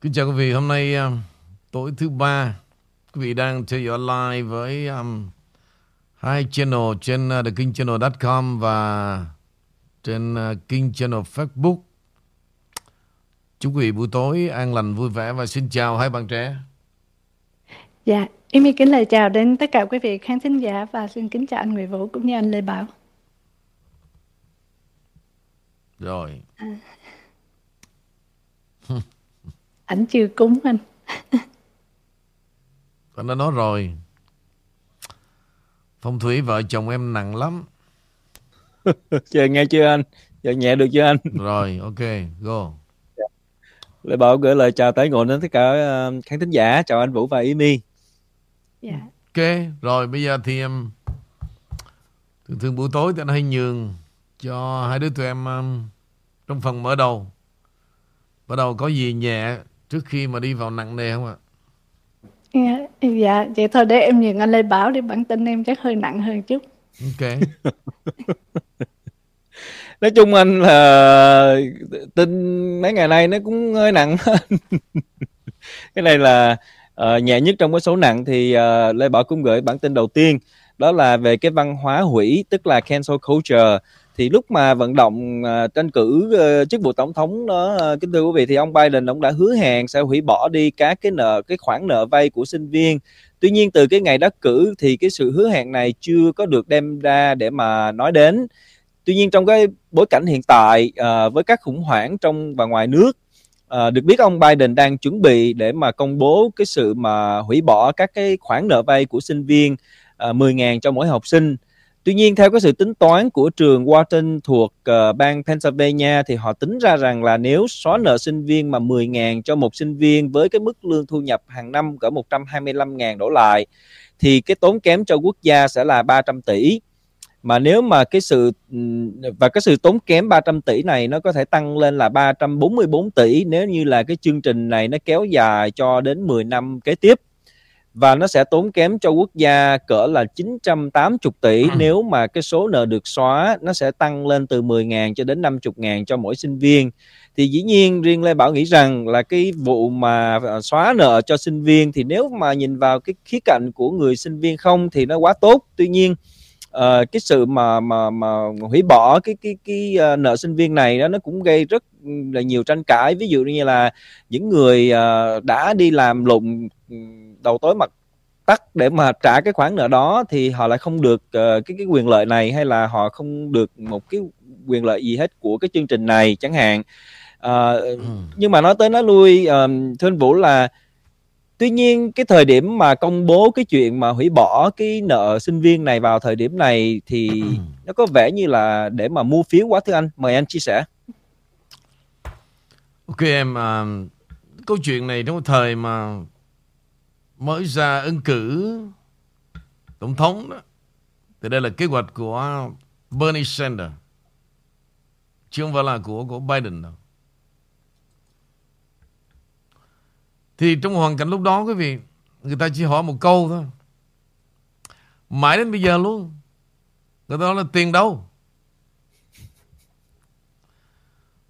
Kính chào quý vị, hôm nay um, tối thứ ba Quý vị đang theo dõi live với um, hai channel trên uh, thekingchannel.com và trên uh, King Channel Facebook Chúc quý vị buổi tối an lành vui vẻ và xin chào hai bạn trẻ Dạ, em kính lời chào đến tất cả quý vị khán thính giả và xin kính chào anh Nguyễn Vũ cũng như anh Lê Bảo. Rồi. À. ảnh chưa cúng anh. Anh đã nói rồi. Phong thủy vợ chồng em nặng lắm. Chờ nghe chưa anh? Giờ nhẹ được chưa anh? Rồi, ok, go. Lê Bảo gửi lời chào tới ngộ đến tất cả ờ, khán thính giả. Chào anh Vũ và Amy. Dạ. Ok, rồi bây giờ thì em thường thường buổi tối thì anh hay nhường cho hai đứa tụi em um, trong phần mở đầu. Bắt đầu có gì nhẹ trước khi mà đi vào nặng nề không ạ? Dạ, dạ, vậy thôi để em nhường anh Lê Bảo đi bản tin em chắc hơi nặng hơn chút. Ok. Nói chung anh là tin mấy ngày nay nó cũng hơi nặng cái này là uh, nhẹ nhất trong cái số nặng thì uh, Lê Bảo cũng gửi bản tin đầu tiên đó là về cái văn hóa hủy tức là cancel culture thì lúc mà vận động uh, tranh cử uh, chức vụ tổng thống đó uh, kính thưa quý vị thì ông Biden ông đã hứa hẹn sẽ hủy bỏ đi các cái nợ cái khoản nợ vay của sinh viên tuy nhiên từ cái ngày đắc cử thì cái sự hứa hẹn này chưa có được đem ra để mà nói đến tuy nhiên trong cái bối cảnh hiện tại uh, với các khủng hoảng trong và ngoài nước À, được biết ông Biden đang chuẩn bị để mà công bố cái sự mà hủy bỏ các cái khoản nợ vay của sinh viên à, 10.000 cho mỗi học sinh. Tuy nhiên theo cái sự tính toán của trường Wharton thuộc uh, bang Pennsylvania thì họ tính ra rằng là nếu xóa nợ sinh viên mà 10.000 cho một sinh viên với cái mức lương thu nhập hàng năm cỡ 125.000 đổ lại thì cái tốn kém cho quốc gia sẽ là 300 tỷ. Mà nếu mà cái sự và cái sự tốn kém 300 tỷ này nó có thể tăng lên là 344 tỷ nếu như là cái chương trình này nó kéo dài cho đến 10 năm kế tiếp và nó sẽ tốn kém cho quốc gia cỡ là 980 tỷ. Ừ. nếu mà cái số nợ được xóa nó sẽ tăng lên từ 10.000 cho đến 50.000 cho mỗi sinh viên. Thì dĩ nhiên riêng Lê Bảo nghĩ rằng là cái vụ mà ờ, xóa nợ cho sinh viên thì nếu mà nhìn vào cái khía cạnh của người sinh viên không thì nó quá tốt. Tuy nhiên uh, cái sự mà mà mà hủy bỏ cái cái cái uh, nợ sinh viên này đó nó cũng gây rất là nhiều tranh cãi ví dụ như là những người uh, đã đi làm lụng đầu tối mặt tắt để mà trả cái khoản nợ đó thì họ lại không được uh, cái cái quyền lợi này hay là họ không được một cái quyền lợi gì hết của cái chương trình này chẳng hạn uh, ừ. nhưng mà nói tới nói lui uh, thưa anh Vũ là Tuy nhiên cái thời điểm mà công bố cái chuyện mà hủy bỏ cái nợ sinh viên này vào thời điểm này thì nó có vẻ như là để mà mua phiếu quá thưa anh. Mời anh chia sẻ. Ok em, uh, câu chuyện này trong thời mà mới ra ứng cử tổng thống đó thì đây là kế hoạch của Bernie Sanders chứ không phải là của của Biden đâu. Thì trong hoàn cảnh lúc đó quý vị Người ta chỉ hỏi một câu thôi. Mãi đến bây giờ luôn. Người ta nói là tiền đâu?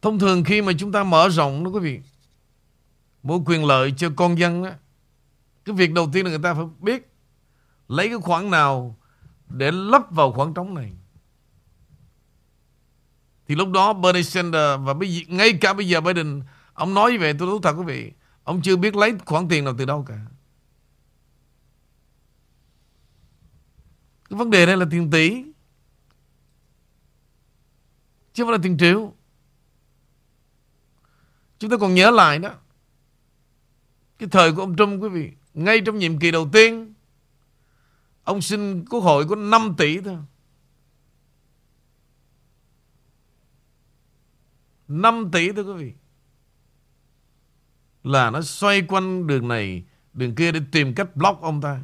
Thông thường khi mà chúng ta mở rộng đó quý vị Mỗi quyền lợi cho con dân đó, Cái việc đầu tiên là người ta phải biết Lấy cái khoản nào Để lấp vào khoảng trống này. Thì lúc đó Bernie Sanders Và bây giờ, ngay cả bây giờ Biden Ông nói như vậy tôi nói thật quý vị Ông chưa biết lấy khoản tiền nào từ đâu cả. Cái vấn đề đây là tiền tỷ, Chứ không phải là tiền triệu. Chúng ta còn nhớ lại đó, Cái thời của ông Trump quý vị, Ngay trong nhiệm kỳ đầu tiên, Ông xin quốc hội có 5 tỷ thôi. 5 tỷ thôi quý vị là nó xoay quanh đường này, đường kia để tìm cách block ông ta.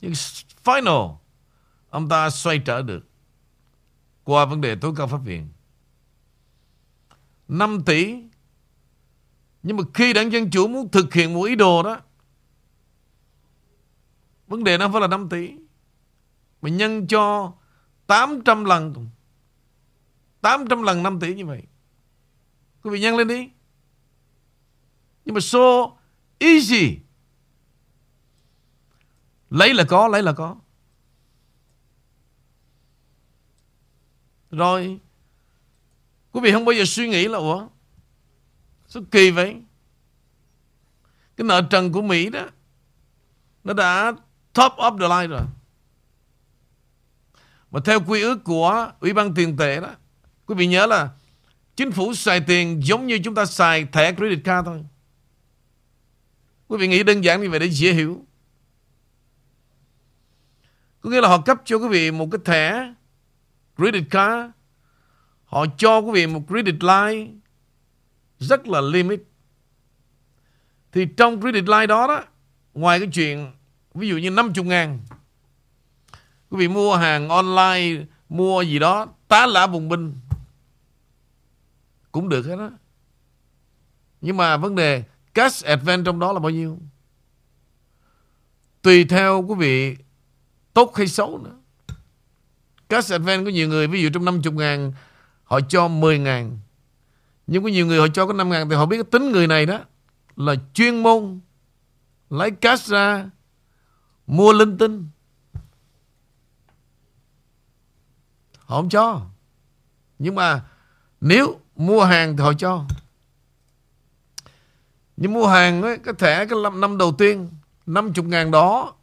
Nhưng final, ông ta xoay trở được qua vấn đề tối cao pháp viện. 5 tỷ nhưng mà khi đảng Dân Chủ muốn thực hiện một ý đồ đó Vấn đề nó không phải là 5 tỷ Mà nhân cho 800 lần 800 lần 5 tỷ như vậy Quý vị nhân lên đi nhưng mà so easy. Lấy là có, lấy là có. Rồi Quý vị không bao giờ suy nghĩ là Ủa Sao kỳ vậy Cái nợ trần của Mỹ đó Nó đã top of the line rồi Mà theo quy ước của Ủy ban tiền tệ đó Quý vị nhớ là Chính phủ xài tiền giống như chúng ta xài thẻ credit card thôi Quý vị nghĩ đơn giản như vậy để dễ hiểu Có nghĩa là họ cấp cho quý vị một cái thẻ credit card Họ cho quý vị một credit line rất là limit. Thì trong credit line đó đó, ngoài cái chuyện ví dụ như 50 ngàn, quý vị mua hàng online, mua gì đó, tá lả bùng binh, cũng được hết đó. Nhưng mà vấn đề cash advance trong đó là bao nhiêu? Tùy theo, quý vị, tốt hay xấu nữa. Cash advance có nhiều người, ví dụ trong 50 ngàn, Họ cho 10 ngàn Nhưng có nhiều người họ cho có 5 ngàn Thì họ biết cái tính người này đó Là chuyên môn Lấy cash ra Mua linh tinh Họ không cho Nhưng mà Nếu mua hàng thì họ cho nhưng mua hàng ấy, Cái thẻ cái năm, năm đầu tiên 50 ngàn đó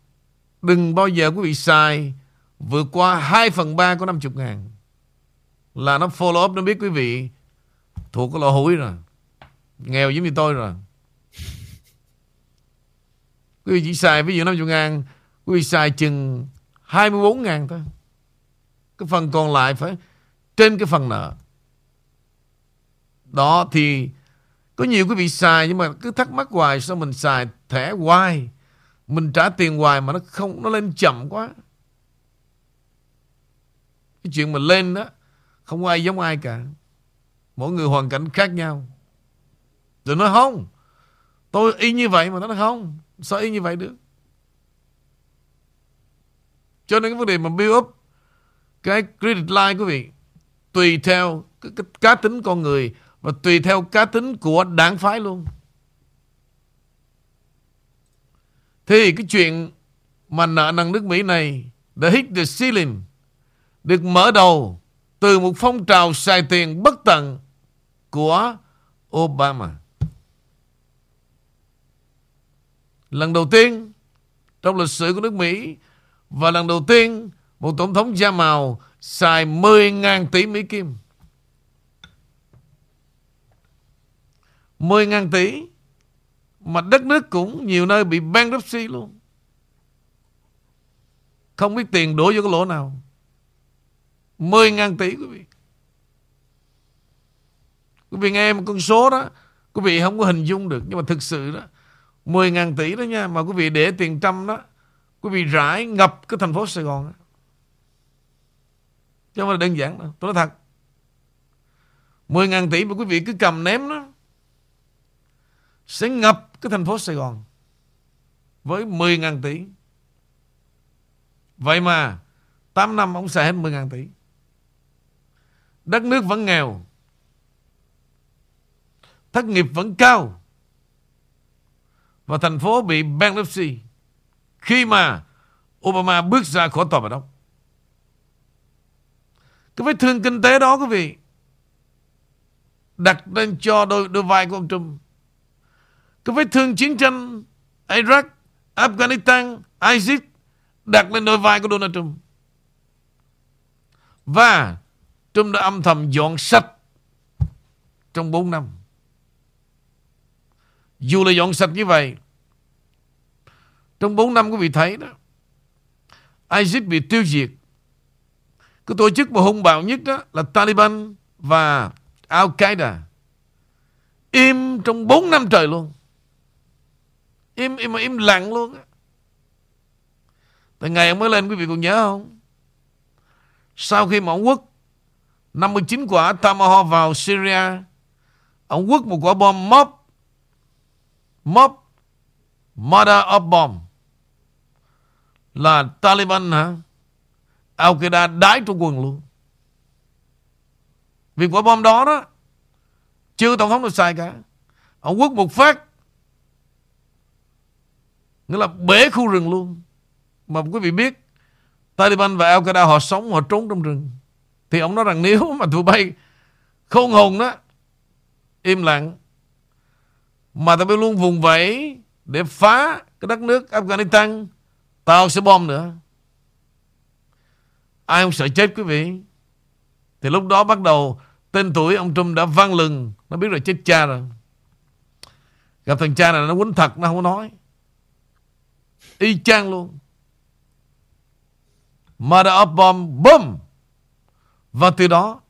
Đừng bao giờ quý vị xài Vượt qua 2 phần 3 của 50 ngàn. Là nó follow up nó biết quý vị thuộc cái lỗ hủi rồi nghèo giống như tôi rồi. Quý vị chỉ xài ví dụ 50 ngàn quý vị xài chừng 24 ngàn thôi. Cái phần còn lại phải trên cái phần nợ. Đó thì có nhiều quý vị xài nhưng mà cứ thắc mắc hoài sao mình xài thẻ hoài? Mình trả tiền hoài mà nó không nó lên chậm quá. Cái chuyện mà lên đó không ai giống ai cả. Mỗi người hoàn cảnh khác nhau. Rồi nói không. Tôi y như vậy mà nó nói không. Sao y như vậy được? Cho nên cái vấn đề mà build up Cái credit line quý vị Tùy theo cái, cái cá tính con người và tùy theo cá tính của đảng phái luôn Thì cái chuyện Mà nợ nần nước Mỹ này, The hit the ceiling, Được mở đầu từ một phong trào xài tiền bất tận của Obama. Lần đầu tiên trong lịch sử của nước Mỹ và lần đầu tiên một tổng thống da màu xài 10.000 tỷ Mỹ Kim. 10.000 tỷ mà đất nước cũng nhiều nơi bị bankruptcy luôn. Không biết tiền đổ vô cái lỗ nào. 10.000 tỷ quý vị. Quý vị nghe một con số đó, quý vị không có hình dung được. Nhưng mà thực sự đó, 10.000 tỷ đó nha, mà quý vị để tiền trăm đó, quý vị rải ngập cái thành phố Sài Gòn đó. Chứ không phải đơn giản đâu. Tôi nói thật. 10.000 tỷ mà quý vị cứ cầm ném nó, sẽ ngập cái thành phố Sài Gòn với 10.000 tỷ. Vậy mà 8 năm ông xài hết 10.000 tỷ. Đất nước vẫn nghèo Thất nghiệp vẫn cao Và thành phố bị bankruptcy Khi mà Obama bước ra khỏi tòa bạch ốc Cái vết thương kinh tế đó quý vị Đặt lên cho đôi, đôi vai của ông Trump cái vết thương chiến tranh Iraq Afghanistan ISIS Đặt lên đôi vai của Donald Trump Và Trump đã âm thầm dọn sạch trong 4 năm. Dù là dọn sạch như vậy, trong 4 năm quý vị thấy đó, ISIS bị tiêu diệt. Cái tổ chức mà hung bạo nhất đó là Taliban và Al-Qaeda. Im trong 4 năm trời luôn. Im, im mà im lặng luôn á. Tại ngày ông mới lên quý vị còn nhớ không? Sau khi mà ông quất 59 quả Tomahawk vào Syria. Ông quất một quả bom mop Mop Mother of bomb. Là Taliban hả? Al-Qaeda đái trong quần luôn. Vì quả bom đó đó. Chưa Tổng thống được xài cả. Ông quất một phát. Nghĩa là bể khu rừng luôn. Mà quý vị biết Taliban và Al-Qaeda họ sống, họ trốn trong rừng. Thì ông nói rằng nếu mà tụi bay khôn hồn đó, im lặng, mà tụi bay luôn vùng vẫy để phá cái đất nước Afghanistan, tao sẽ bom nữa. Ai không sợ chết quý vị? Thì lúc đó bắt đầu tên tuổi ông Trump đã vang lừng, nó biết rồi chết cha rồi. Gặp thằng cha này nó quýnh thật, nó không có nói. Y chang luôn. Mother of bomb, boom! Và từ đó,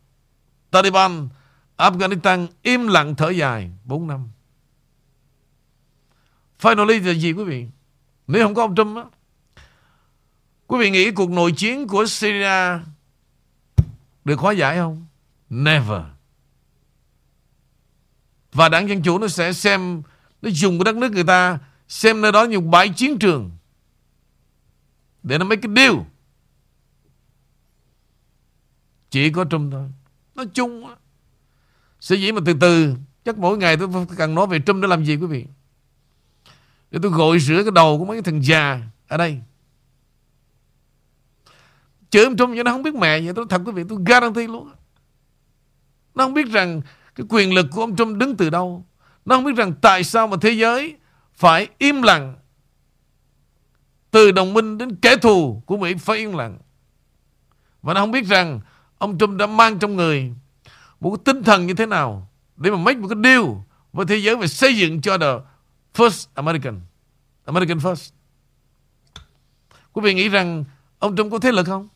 Taliban, Afghanistan im lặng thở dài 4 năm. Finally là gì quý vị? Nếu không có ông Trump á, quý vị nghĩ cuộc nội chiến của Syria được hóa giải không? Never. Và đảng Dân Chủ nó sẽ xem, nó dùng của đất nước người ta, xem nơi đó như bãi chiến trường. Để nó mấy cái deal. Chỉ có Trump thôi. Nói chung á. Sẽ dĩ mà từ từ, chắc mỗi ngày tôi cần nói về Trump để làm gì quý vị? Để tôi gội rửa cái đầu của mấy thằng già ở đây. Chửi ông Trump cho nó không biết mẹ vậy. Tôi thật quý vị, tôi guarantee luôn. Nó không biết rằng cái quyền lực của ông Trump đứng từ đâu. Nó không biết rằng tại sao mà thế giới phải im lặng. Từ đồng minh đến kẻ thù của Mỹ phải im lặng. Và nó không biết rằng ông Trump đã mang trong người một cái tinh thần như thế nào để mà make một cái deal với thế giới về xây dựng cho the first American. American first. Quý vị nghĩ rằng ông Trump có thế lực không?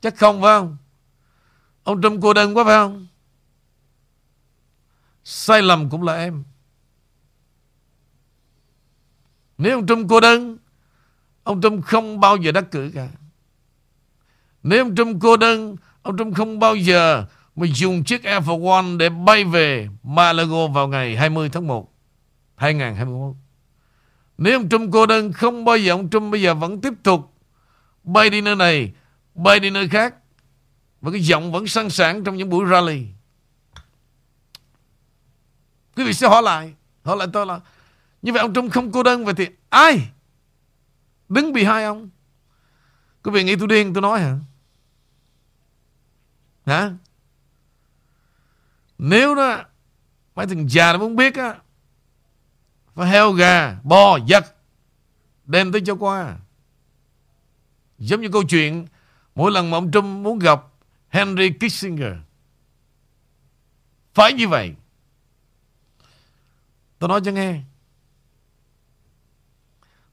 Chắc không, phải không? Ông Trump cô đơn quá, phải không? Sai lầm cũng là em. Nếu ông Trump cô đơn, ông Trump không bao giờ đắc cử cả. Nếu ông Trump cô đơn, ông Trump không bao giờ mà dùng chiếc Air Force One để bay về Malago vào ngày 20 tháng 1, 2021. Nếu ông Trump cô đơn, không bao giờ ông Trump bây giờ vẫn tiếp tục bay đi nơi này, bay đi nơi khác. Và cái giọng vẫn sẵn sàng trong những buổi rally. Quý vị sẽ hỏi lại, hỏi lại tôi là như vậy ông Trump không cô đơn Vậy thì ai Đứng bị hai ông? Quý vị nghĩ tôi điên tôi nói hả? Hả? Nếu đó, Mấy thằng già nó muốn biết á, Phải heo gà, Bò giật Đem tới cho qua. Giống như câu chuyện Mỗi lần mà ông Trump muốn gặp Henry Kissinger. Phải như vậy. Tôi nói cho nghe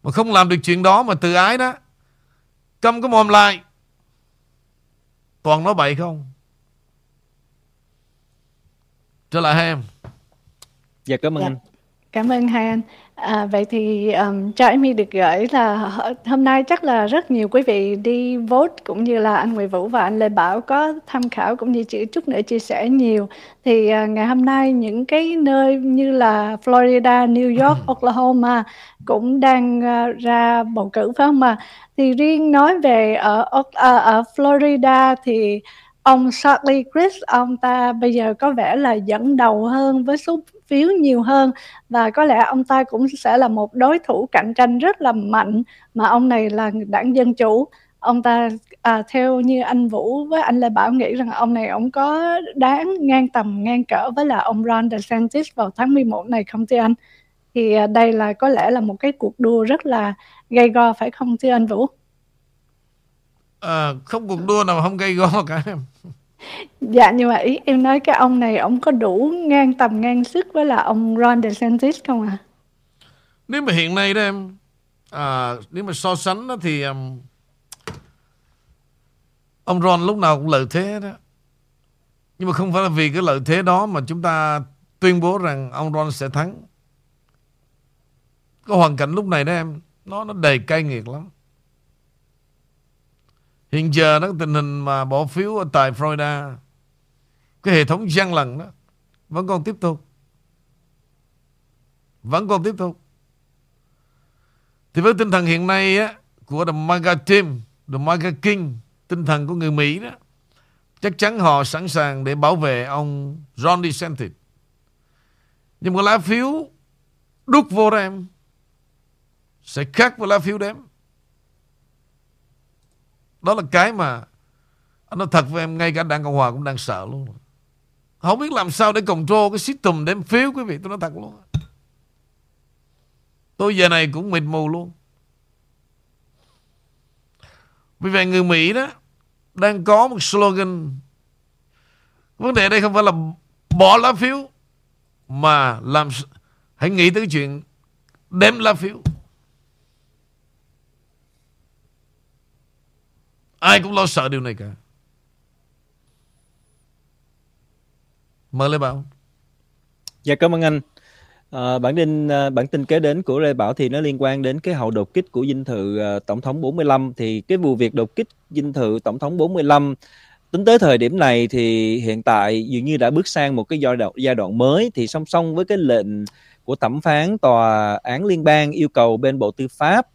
mà không làm được chuyện đó mà tự ái đó. Câm cái mồm lại. Toàn nói bậy không? Trở lại hai em. Dạ cảm ơn Dạ. anh. Cảm ơn hai anh. À, vậy thì um, cho Amy được gửi là hôm nay chắc là rất nhiều quý vị đi vote cũng như là anh Nguyễn Vũ và anh Lê Bảo có tham khảo cũng như chỉ chút nữa chia sẻ nhiều. Thì à, ngày hôm nay những cái nơi như là Florida, New York, Oklahoma cũng đang à, ra bầu cử phải không mà? Thì riêng nói về ở à, ở Florida thì ông Charlie Crist ông ta bây giờ có vẻ là dẫn đầu hơn với số phiếu nhiều hơn. Và có lẽ ông ta cũng sẽ là một đối thủ cạnh tranh rất là mạnh mà ông này là đảng dân chủ. Ông ta à, theo như anh Vũ với anh Lê Bảo nghĩ rằng ông này ông có đáng ngang tầm ngang cỡ với là ông Ron DeSantis vào tháng 11 này không thưa anh? Thì à, đây là có lẽ là một cái cuộc đua rất là gay go phải không thưa anh Vũ? À, Không cuộc đua nào mà không gây go cả. em Dạ nhưng mà ý em nói cái ông này ông có đủ ngang tầm ngang sức với là ông Ron DeSantis không à? Nếu mà hiện nay đó em à, Nếu mà so sánh đó thì um, Ông Ron lúc nào cũng lợi thế đó. Nhưng mà không phải là vì cái lợi thế đó Mà chúng ta tuyên bố rằng Ông Ron sẽ thắng. Cái hoàn cảnh lúc này đó em Nó nó đầy cay nghiệt lắm. Hiện giờ đó, tình hình mà bỏ phiếu ở tại Florida, Cái hệ thống gian lận đó Vẫn còn tiếp tục. Vẫn còn tiếp tục. Thì với tinh thần hiện nay á, Của The MAGA Team, The MAGA King, Tinh thần của người Mỹ đó, Chắc chắn họ sẵn sàng để bảo vệ ông Ron DeSantis. Nhưng mà lá phiếu đúc vô đó em, sẽ khác với lá phiếu đếm. Đó là cái mà anh nói thật với em, ngay cả đảng Cộng Hòa cũng đang sợ luôn. Không biết làm sao để control cái system đếm phiếu, quý vị, tôi nói thật luôn. Tôi giờ này cũng mịt mù luôn. Vì vậy người Mỹ đó đang có một slogan vấn đề đây không phải là bỏ lá phiếu, mà làm hãy nghĩ tới chuyện đếm lá phiếu ai cũng lo sợ điều này cả. Mời lê bảo. Dạ cảm ơn anh. À, bản tin ờ, bản tin kế đến của Lê Bảo thì nó liên quan đến cái hậu đột kích của dinh thự ờ, tổng thống 45 thì cái vụ việc đột kích dinh thự tổng thống 45 tính tới thời điểm này thì hiện tại dường như đã bước sang một cái giai đoạn giai đoạn mới. Thì song song với cái lệnh của thẩm phán tòa án liên bang yêu cầu bên bộ tư pháp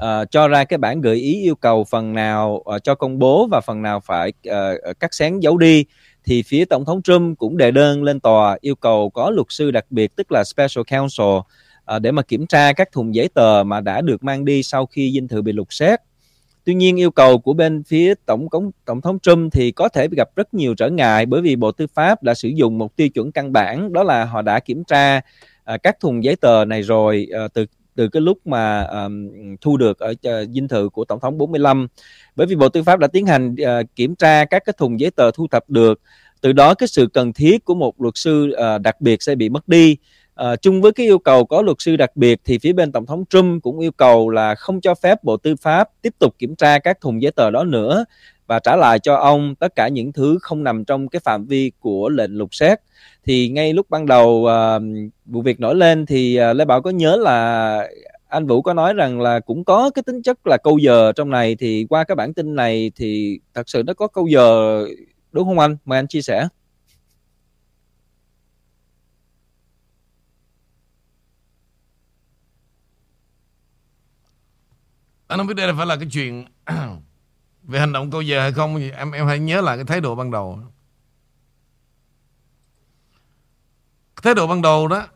uh, cho ra cái bản gợi ý yêu cầu phần nào uh, cho công bố và phần nào phải uh, cắt xén giấu đi thì phía tổng thống Trump cũng đề đơn lên tòa yêu cầu có luật sư đặc biệt tức là special counsel uh, để mà kiểm tra các thùng giấy tờ mà đã được mang đi sau khi dinh thự bị lục xét Tuy nhiên yêu cầu của bên phía tổng thống tổng thống Trump thì có thể gặp rất nhiều trở ngại bởi vì Bộ Tư pháp đã sử dụng một tiêu chuẩn căn bản đó là họ đã kiểm tra các thùng giấy tờ này rồi từ từ cái lúc mà um, thu được ở uh, dinh thự của tổng thống 45 bởi vì Bộ Tư pháp đã tiến hành uh, kiểm tra các cái thùng giấy tờ thu thập được. Từ đó cái sự cần thiết của một luật sư uh, đặc biệt sẽ bị mất đi. À, chung với cái yêu cầu có luật sư đặc biệt thì phía bên tổng thống Trump cũng yêu cầu là không cho phép Bộ Tư pháp tiếp tục kiểm tra các thùng giấy tờ đó nữa và trả lại cho ông tất cả những thứ không nằm trong cái phạm vi của lệnh lục xét. Thì ngay lúc ban đầu uh, vụ việc nổi lên thì uh, Lê Bảo có nhớ là anh Vũ có nói rằng là cũng có cái tính chất là câu giờ trong này thì qua cái bản tin này thì thật sự nó có câu giờ đúng không anh? Mời anh chia sẻ. anh không biết đây là phải là cái chuyện về hành động tôi giờ hay không thì em em hãy nhớ lại cái thái độ ban đầu. Thái độ ban đầu đó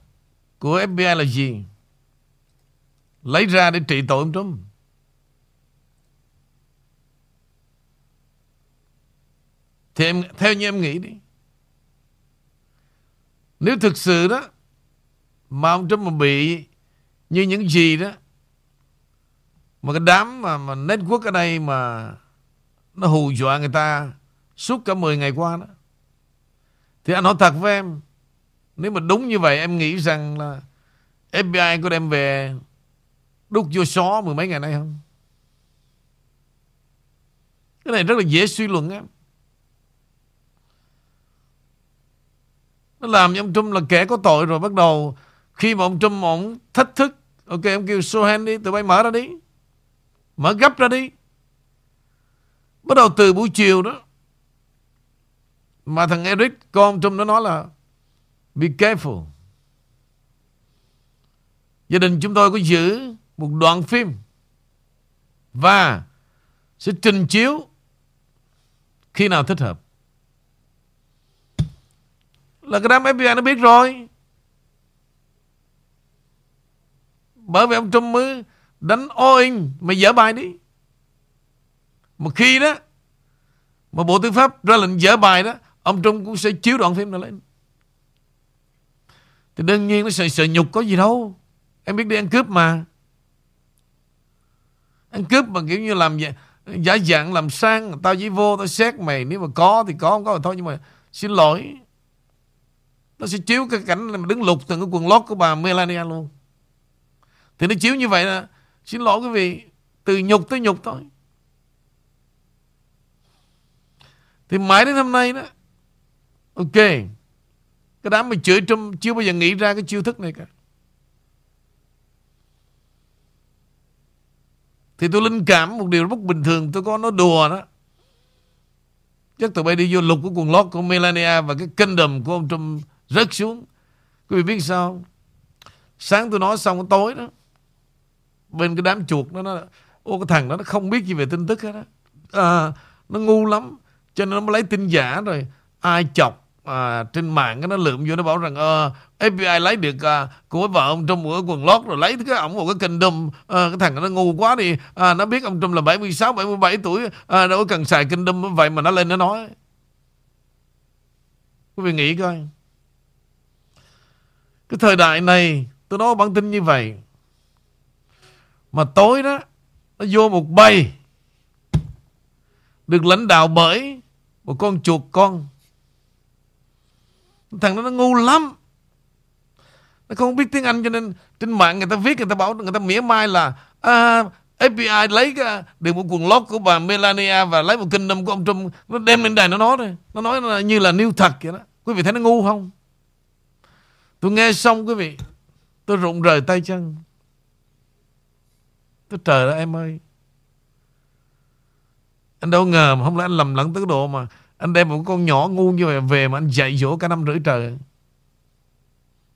của FBI là gì? Lấy ra để trị tội ông Trump. Thì em theo như em nghĩ đi. Nếu thực sự đó mà ông Trump mà bị như những gì đó mà cái đám mà, mà network ở đây mà nó hù dọa người ta suốt cả 10 ngày qua đó. Thì anh nói thật với em, nếu mà đúng như vậy em nghĩ rằng là FBI có đem về đút vô xó mười mấy ngày nay không? Cái này rất là dễ suy luận em. Nó làm cho ông Trump là kẻ có tội rồi bắt đầu khi mà ông Trump ông thách thức ok em kêu Sohan đi tụi bay mở ra đi Mở gấp ra đi Bắt đầu từ buổi chiều đó. Mà thằng Eric, Con trong nó nói là, Be careful. Gia đình chúng tôi có giữ Một đoạn phim Và Sẽ trình chiếu Khi nào thích hợp. Là cái đám FBI nó biết rồi. Bởi vì ông Trump mới Đánh all in, Mày dở bài đi. Mà khi đó Mà Bộ Tư pháp ra lệnh dở bài đó Ông Trung cũng sẽ chiếu đoạn phim này lên. Thì đương nhiên nó sợ, sợ nhục có gì đâu. Em biết đi ăn cướp mà. Ăn cướp mà kiểu như làm giả dạng làm sang Tao chỉ vô tao xét mày Nếu mà có thì có không có thì thôi Nhưng mà xin lỗi. Nó sẽ chiếu cái cảnh là đứng lục từng cái quần lót của bà Melania luôn. Thì nó chiếu như vậy là Xin lỗi quý vị Từ nhục tới nhục thôi. Thì mãi đến hôm nay đó Ok Cái đám mà chửi Trump Chưa bao giờ nghĩ ra cái chiêu thức này cả. Thì tôi linh cảm một điều rất bình thường Tôi có nói đùa đó. Chắc tụi bay đi vô lục của quần lót của Melania Và cái kingdom của ông Trump rớt xuống. Quý vị biết sao Sáng tôi nói xong tối đó bên cái đám chuột nó nó ô cái thằng đó nó không biết gì về tin tức hết á. À, nó ngu lắm cho nên nó mới lấy tin giả rồi. Ai chọc à, trên mạng cái nó lượm vô nó bảo rằng ờ, uh, FBI lấy được à, của vợ ông Trump ở quần lót rồi lấy cái ổng một cái kinh à, ờ, cái thằng nó ngu quá đi. À, nó biết ông Trump là 76 77 tuổi à, đâu có cần xài kinh vậy mà nó lên nó nói. Quý vị nghĩ coi. Cái thời đại này tôi nói bản tin như vậy. Mà tối đó nó vô một bay. Được lãnh đạo bởi một con chuột con. Thằng đó nó ngu lắm. Nó không biết tiếng Anh cho nên trên mạng người ta viết người ta bảo người ta mỉa mai là à, FBI lấy cái, được một quần lót của bà Melania và lấy một kinh năm của ông Trump. Nó đem lên đài nó nói rồi nó nói là như là niêu thật vậy đó. Quý vị thấy nó ngu không? Tôi nghe xong quý vị tôi rụng rời tay chân. Tôi trời ơi em ơi anh đâu ngờ mà không lẽ anh lầm lẫn tới độ mà anh đem một con nhỏ ngu như vậy về mà anh dạy dỗ cả năm rưỡi trời.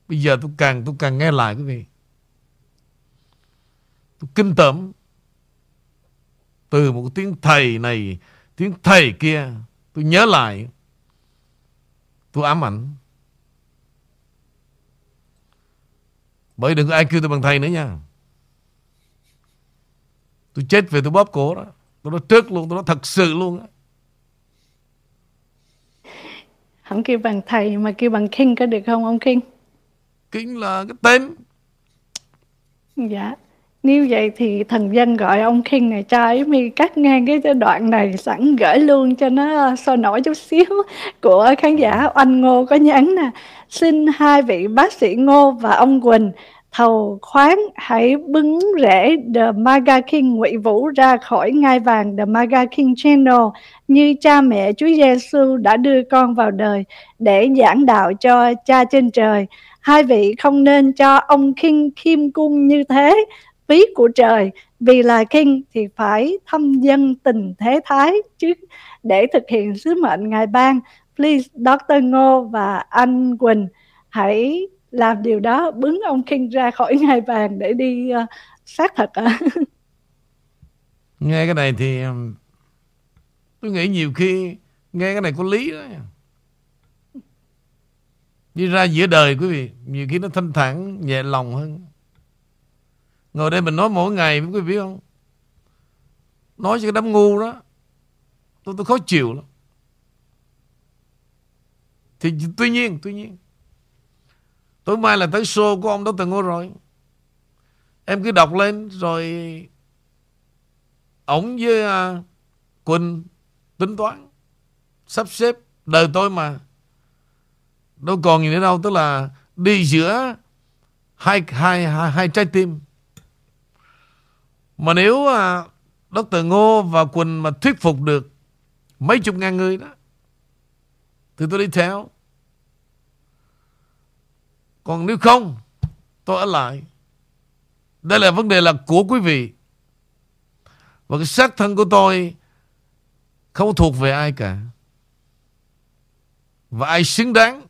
Bây giờ tôi càng tôi càng nghe lại quý vị. Tôi kinh tởm. Từ một tiếng thầy này, tiếng thầy kia, tôi nhớ lại. Tôi ám ảnh. Bởi đừng có ai kêu tôi bằng thầy nữa nha. Tôi chết về tôi bóp cổ đó. Tôi nói trước luôn, tôi nói thật sự luôn á. Không kêu bằng thầy mà kêu bằng King có được không ông King? King là cái tên. Dạ. Nếu vậy thì thần dân gọi ông King này cho ấy mi cắt ngang cái đoạn này sẵn gửi luôn cho nó sôi nổi chút xíu của khán giả Oanh Ngô có nhắn nè. Xin hai vị bác sĩ Ngô và ông Quỳnh thầu khoáng hãy bứng rễ The Maga King Ngụy Vũ ra khỏi ngai vàng The Maga King Channel như cha mẹ Chúa Giêsu đã đưa con vào đời để giảng đạo cho cha trên trời. Hai vị không nên cho ông King khiêm cung như thế, phí của trời. Vì là King thì phải thâm dân tình thế thái chứ để thực hiện sứ mệnh Ngài ban. Please, Dr. Ngô và anh Quỳnh hãy làm điều đó bứng ông King ra khỏi ngai vàng để đi uh, xác thật à. nghe cái này thì tôi nghĩ nhiều khi nghe cái này có lý đó. Đi ra giữa đời quý vị nhiều khi nó thanh thản nhẹ lòng hơn. Ngồi đây mình nói mỗi ngày quý vị biết không? Nói cho cái đám ngu đó tôi tôi khó chịu lắm. Thì tuy nhiên tuy nhiên Tối mai là tới show của ông đó từng ngô rồi. Em cứ đọc lên rồi Ông với uh, Quỳnh tính toán Sắp xếp đời tôi mà. Đâu còn gì nữa đâu Tức là đi giữa hai, hai, hai, hai trái tim. Mà nếu à, uh, Dr. Ngô và Quỳnh mà thuyết phục được Mấy chục ngàn người đó Thì tôi đi theo còn nếu không Tôi ở lại. Đây là vấn đề là của quý vị. Và cái xác thân của tôi Không thuộc về ai cả. Và ai xứng đáng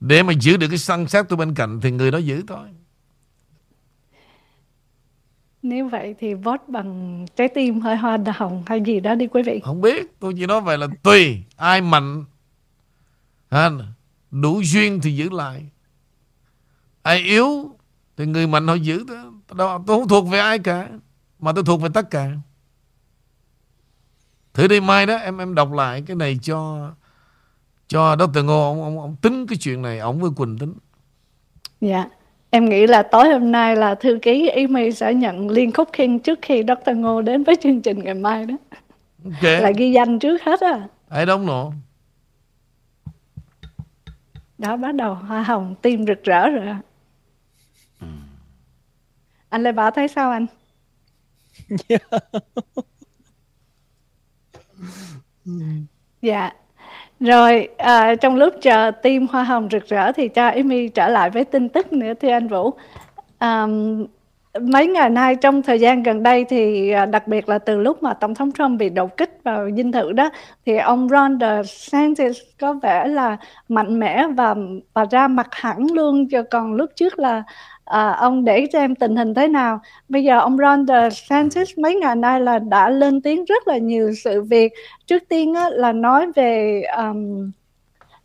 Để mà giữ được cái săn xác tôi bên cạnh Thì người đó giữ thôi. Nếu vậy thì vote bằng trái tim hơi hoa hồng hay gì đó đi quý vị. Không biết, tôi chỉ nói vậy là tùy ai mạnh. Ha, Đủ duyên thì giữ lại Ai yếu Thì người mạnh họ giữ Tôi không thuộc về ai cả Mà tôi thuộc về tất cả Thử đi mai đó em em đọc lại cái này cho cho Dr. Ngô ông, ông, ông tính cái chuyện này ông với Quỳnh tính. Dạ. Em nghĩ là tối hôm nay là thư ký email sẽ nhận liên khúc King trước khi Dr. Ngô đến với chương trình ngày mai đó. Okay. Là ghi danh trước hết á. I don't know đó bắt đầu hoa hồng tim rực rỡ rồi ừ. anh lê bảo thấy sao anh? Dạ. Rồi à, trong lúc chờ tim hoa hồng rực rỡ thì cho Amy trở lại với tin tức nữa thưa anh Vũ. À, mấy ngày nay trong thời gian gần đây thì à, đặc biệt là từ lúc mà tổng thống Trump bị đột kích vào dinh thự đó thì ông Ron DeSantis có vẻ là mạnh mẽ và và ra mặt hẳn luôn cho còn lúc trước là à, ông để xem tình hình thế nào. Bây giờ ông Ron DeSantis mấy ngày nay là đã lên tiếng rất là nhiều sự việc. Trước tiên á, là nói về um,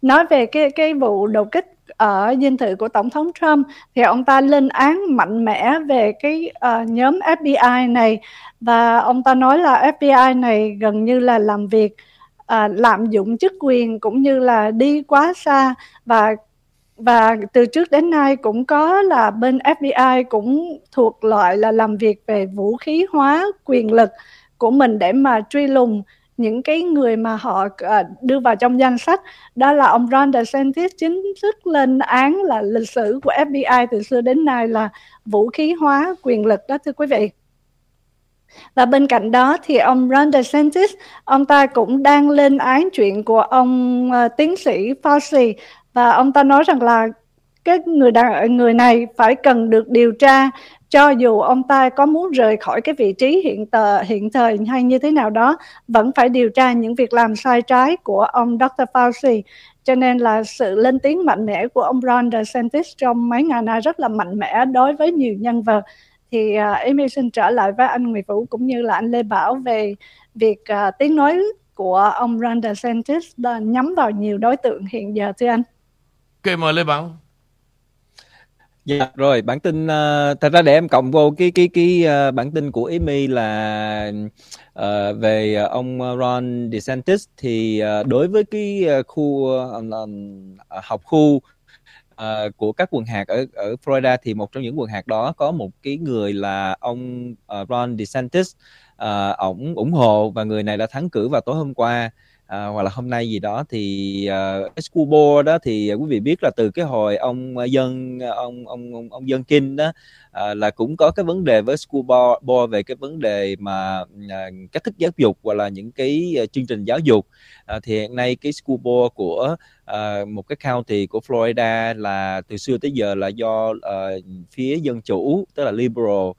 nói về cái cái vụ đột kích ở dinh thự của tổng thống Trump thì ông ta lên án mạnh mẽ về cái uh, nhóm FBI này. Và ông ta nói là FBI này gần như là làm việc uh, lạm dụng chức quyền cũng như là đi quá xa. Và và từ trước đến nay cũng có là bên FBI cũng thuộc loại là làm việc về vũ khí hóa quyền lực của mình để mà truy lùng những cái người mà họ ờ, đưa vào trong danh sách đó là ông Ron DeSantis chính thức lên án là lịch sử của FBI từ xưa đến nay là vũ khí hóa quyền lực đó thưa quý vị. Và bên cạnh đó thì ông Ron DeSantis ông ta cũng đang lên án chuyện của ông uh, tiến sĩ Fauci. Và ông ta nói rằng là cái người đàn, người này phải cần được điều tra cho dù ông ta có muốn rời khỏi cái vị trí hiện tờ hiện thời hay như thế nào đó vẫn phải điều tra những việc làm sai trái của ông Dr. Fauci cho nên là sự lên tiếng mạnh mẽ của ông Ron DeSantis trong mấy ngày nay rất là mạnh mẽ đối với nhiều nhân vật thì uh, Amy xin trở lại với anh Nguyễn Vũ cũng như là anh Lê Bảo về việc uh, tiếng nói của ông Ron DeSantis nhắm vào nhiều đối tượng hiện giờ thưa anh. Ok mời Lê Bảo. Dạ rồi, bản tin uh, thật ra để em cộng vô cái cái cái uh, bản tin của Amy là uh, về ông Ron DeSantis thì uh, đối với cái uh, khu uh, học khu uh, của các quần hạt ở ở Florida thì một trong những quần hạt đó có một cái người là ông uh, Ron DeSantis uh, ổng ủng hộ và người này đã thắng cử vào tối hôm qua à, hoặc là hôm nay gì đó thì uh, Escubo đó thì quý vị biết là từ cái hồi ông ờ, dân ờ, ông ông ông, ông dân kinh đó à, là cũng có cái vấn đề với school về cái vấn đề mà à, cách thức giáo dục hoặc là những cái uh, chương trình giáo dục. À, thì hiện nay cái school của uh, một cái county của Florida là từ xưa tới giờ là do uh, phía dân chủ tức là liberal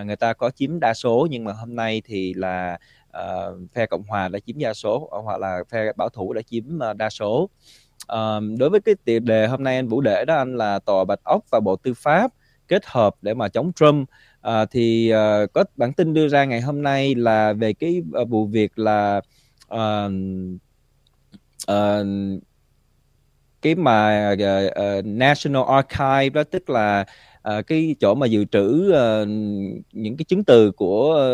uh, người ta có chiếm đa số nhưng mà hôm nay thì là uh, phe cộng hòa đã chiếm đa số ờ, hoặc là phe bảo thủ đã chiếm uh, đa số. Uh, đối với cái tiền đề hôm nay anh vũ để đó anh là tòa bạch ốc và bộ tư pháp kết hợp để mà chống trump. Uh, thì uh, có bản tin đưa ra ngày hôm nay là về cái uh, vụ việc là uh, uh, cái mà uh, uh, National Archive đó tức là à, cái chỗ mà dự trữ à, những cái chứng từ của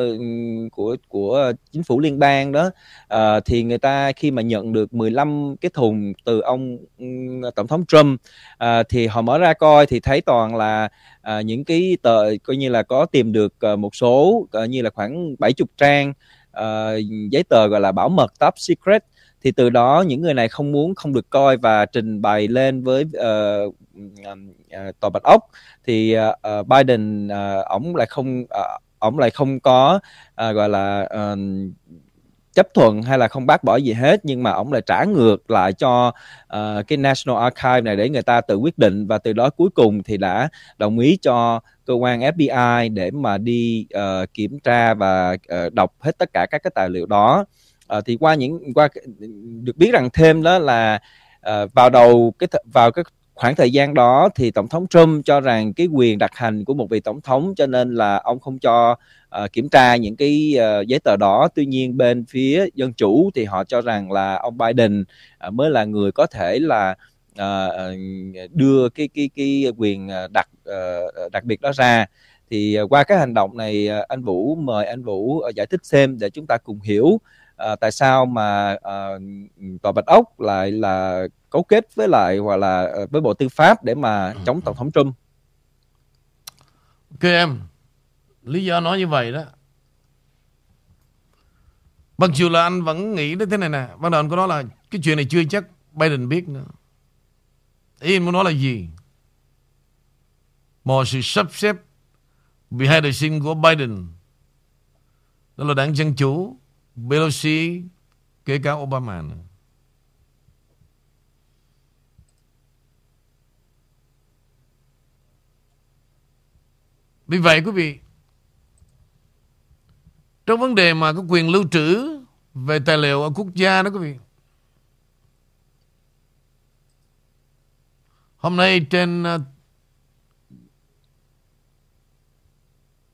của của chính phủ liên bang đó à, thì người ta khi mà nhận được 15 cái thùng từ ông ừ, tổng thống Trump à, thì họ mở ra coi thì thấy toàn là à, những cái tờ coi như là có tìm được một số như là khoảng 70 trang uh, giấy tờ gọi là bảo mật top secret thì từ đó những người này không muốn không được coi và trình bày lên với uh, uh, tòa bạch ốc. Thì uh, Biden uh, ổng lại không uh, ổng lại không có uh, gọi là uh, chấp thuận hay là không bác bỏ gì hết nhưng mà ổng lại trả ngược lại cho uh, cái National Archive này để người ta tự quyết định. Và từ đó cuối cùng thì đã đồng ý cho cơ quan FBI để mà đi uh, kiểm tra và uh, đọc hết tất cả các cái tài liệu đó à, thì qua những qua được biết rằng thêm đó là à, vào đầu cái vào cái khoảng thời gian đó thì tổng thống Trump cho rằng cái quyền đặc hành của một vị tổng thống cho nên là ông không cho uh, kiểm tra những cái uh, giấy tờ đó. Tuy nhiên bên phía dân chủ thì họ cho rằng là ông Biden uh, mới là người có thể là uh, đưa cái cái cái quyền đặc uh, đặc biệt đó ra. Thì uh, qua cái hành động này uh, anh Vũ mời anh Vũ uh, giải thích xem để chúng ta cùng hiểu à, tại sao mà à, tòa bạch ốc lại là cấu kết với lại hoặc là ờ, với bộ tư pháp để mà chống tổng thống Trump? Ok em lý do nói như vậy đó. Mặc dù là anh vẫn nghĩ đến thế này nè Ban đầu anh có nói là Cái chuyện này chưa chắc Biden biết nữa. Ý anh muốn nói là gì? Một sự sắp xếp Behind the scene của Biden Đó là đảng Dân Chủ Pelosi kể cả Obama nữa. Vì vậy quý vị Trong vấn đề mà có quyền lưu trữ Về tài liệu ở quốc gia đó quý vị Hôm nay trên uh,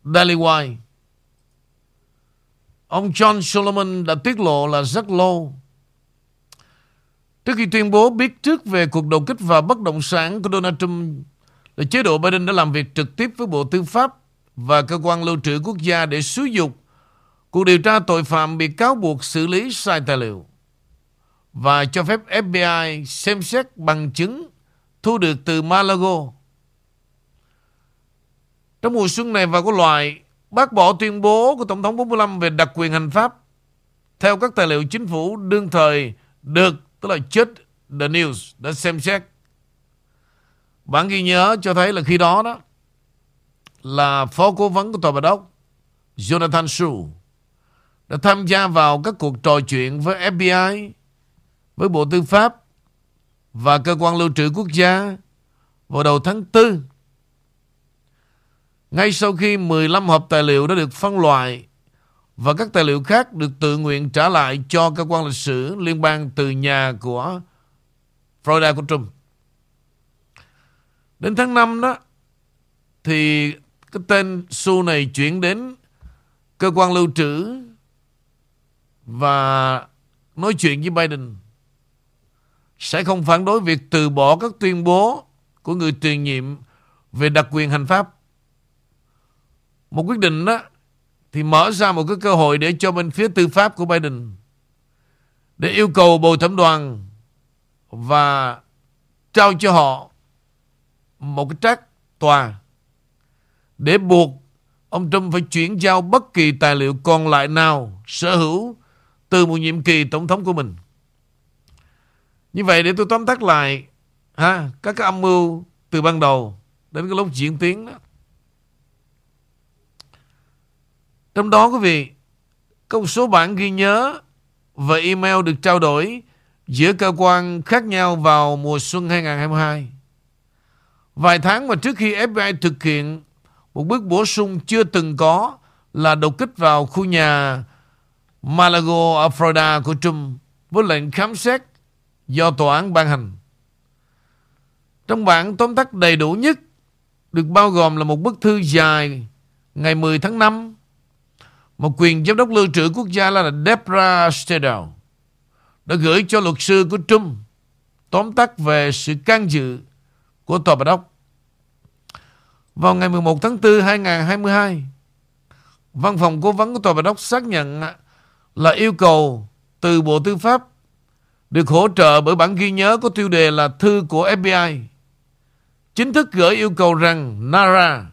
Daily Wire Ông John Solomon đã tiết lộ là rất lâu Trước khi tuyên bố biết trước về cuộc đột kích vào bất động sản của Donald Trump, là chế độ Biden đã làm việc trực tiếp với Bộ Tư pháp và Cơ quan Lưu trữ Quốc gia để xúi dục cuộc điều tra tội phạm bị cáo buộc xử lý sai tài liệu và cho phép FBI xem xét bằng chứng thu được từ Malago. Trong mùa xuân này và có loại bác bỏ tuyên bố của Tổng thống 45 về đặc quyền hành pháp theo các tài liệu chính phủ đương thời được, tức là chết The News đã xem xét. Bản ghi nhớ cho thấy là khi đó đó là phó cố vấn của tòa bạch ốc Jonathan Shu đã tham gia vào các cuộc trò chuyện với FBI, với Bộ Tư pháp và Cơ quan Lưu trữ Quốc gia vào đầu tháng 4. Ngay sau khi 15 hộp tài liệu đã được phân loại và các tài liệu khác được tự nguyện trả lại cho cơ quan lịch sử liên bang từ nhà của Florida của Trump. Đến tháng 5 đó, thì cái tên Su này chuyển đến cơ quan lưu trữ và nói chuyện với Biden sẽ không phản đối việc từ bỏ các tuyên bố của người tiền nhiệm về đặc quyền hành pháp. Một quyết định đó thì mở ra một cái cơ hội để cho bên phía tư pháp của Biden để yêu cầu bồi thẩm đoàn và trao cho họ một cái trách tòa để buộc ông Trump phải chuyển giao bất kỳ tài liệu còn lại nào sở hữu từ một nhiệm kỳ tổng thống của mình. Như vậy để tôi tóm tắt lại ha, các cái âm mưu từ ban đầu đến cái lúc diễn tiến đó. Trong đó, quý vị, có một số bản ghi nhớ và email được trao đổi giữa cơ quan khác nhau vào mùa xuân 2022. Vài tháng mà trước khi FBI thực hiện, một bước bổ sung chưa từng có là đột kích vào khu nhà Malago ở Florida của Trump với lệnh khám xét do tòa án ban hành. Trong bản tóm tắt đầy đủ nhất được bao gồm là một bức thư dài ngày 10 tháng 5 một quyền giám đốc lưu trữ quốc gia là Debra Stedow đã gửi cho luật sư của Trump tóm tắt về sự can dự của Tòa Bạch Ốc. Vào ngày 11 tháng 4 2022, Văn phòng cố vấn của Tòa Bạch Ốc xác nhận là yêu cầu từ Bộ Tư pháp được hỗ trợ bởi bản ghi nhớ có tiêu đề là thư của FBI. Chính thức gửi yêu cầu rằng NARA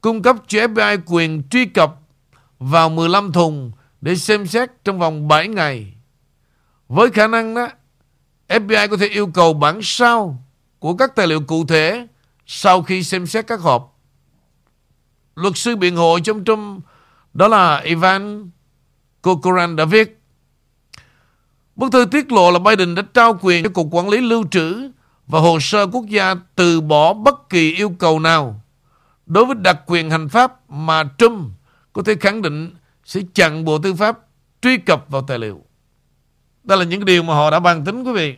cung cấp cho FBI quyền truy cập vào 15 thùng để xem xét trong vòng 7 ngày. Với khả năng đó, FBI có thể yêu cầu bản sao của các tài liệu cụ thể sau khi xem xét các hộp. Luật sư biện hộ trong Trump đó là Ivan Kokoran đã viết Bức thư tiết lộ là Biden đã trao quyền cho Cục Quản lý Lưu trữ và Hồ sơ Quốc gia từ bỏ bất kỳ yêu cầu nào đối với đặc quyền hành pháp mà Trump có thể khẳng định sẽ chặn Bộ Tư pháp truy cập vào tài liệu. Đây là những điều mà họ đã bàn tính quý vị.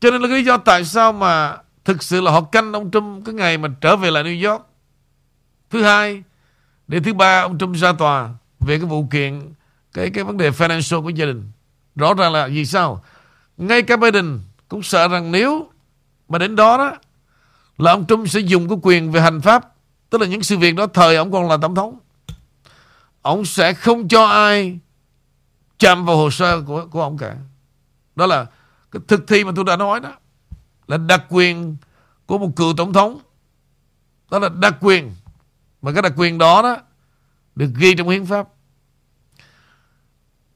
Cho nên là lý do tại sao mà thực sự là họ canh ông Trump cái ngày mà trở về lại New York. Thứ hai, để thứ ba ông Trump ra tòa về cái vụ kiện cái cái vấn đề financial của gia đình. Rõ ràng là vì sao? Ngay cả Biden cũng sợ rằng nếu mà đến đó đó là ông Trump sẽ dùng cái quyền về hành pháp Tức là những sự việc đó thời ông còn là tổng thống. Ông sẽ không cho ai Chạm vào hồ sơ của, của ông cả. Đó là cái thực thi mà tôi đã nói đó. Là đặc quyền Của một cựu tổng thống. Đó là đặc quyền. Mà cái đặc quyền đó đó Được ghi trong hiến pháp.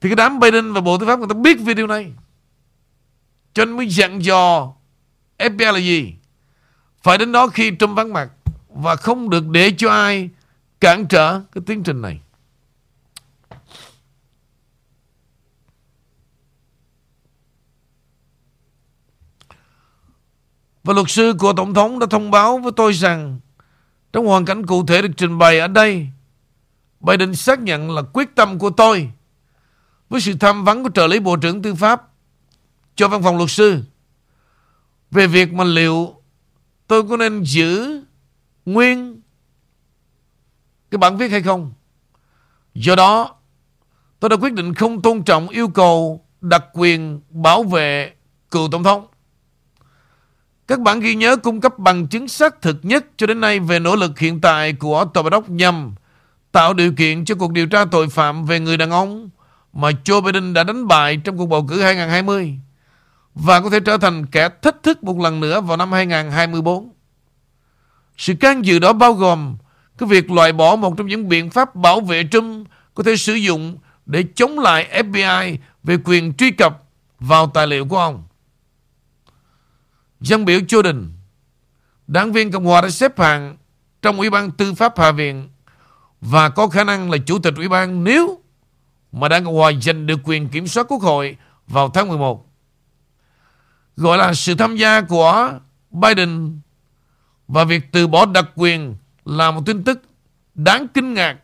Thì cái đám Biden và Bộ Tư pháp Người ta biết về điều này. Cho nên mới dặn dò FBI là gì? Phải đến đó khi Trump vắng mặt và không được để cho ai cản trở cái tiến trình này. Và luật sư của Tổng thống đã thông báo với tôi rằng trong hoàn cảnh cụ thể được trình bày ở đây, Biden xác nhận là quyết tâm của tôi với sự tham vấn của trợ lý Bộ trưởng Tư pháp cho văn phòng luật sư về việc mà liệu tôi có nên giữ nguyên cái bản viết hay không. Do đó, tôi đã quyết định không tôn trọng yêu cầu đặc quyền bảo vệ cựu tổng thống. Các bản ghi nhớ cung cấp bằng chứng xác thực nhất cho đến nay về nỗ lực hiện tại của Tòa Bạch Ốc nhằm tạo điều kiện cho cuộc điều tra tội phạm về người đàn ông mà Joe Biden đã đánh bại trong cuộc bầu cử 2020 và có thể trở thành kẻ thách thức một lần nữa vào năm 2024. Sự can dự đó bao gồm cái việc loại bỏ một trong những biện pháp bảo vệ Trump có thể sử dụng để chống lại FBI về quyền truy cập vào tài liệu của ông. Dân biểu Jordan, đảng viên Cộng hòa đã xếp hạng trong Ủy ban Tư pháp Hạ viện và có khả năng là chủ tịch Ủy ban nếu mà đảng Cộng hòa giành được quyền kiểm soát Quốc hội vào tháng 11. Gọi là sự tham gia của Biden và việc từ bỏ đặc quyền là một tin tức đáng kinh ngạc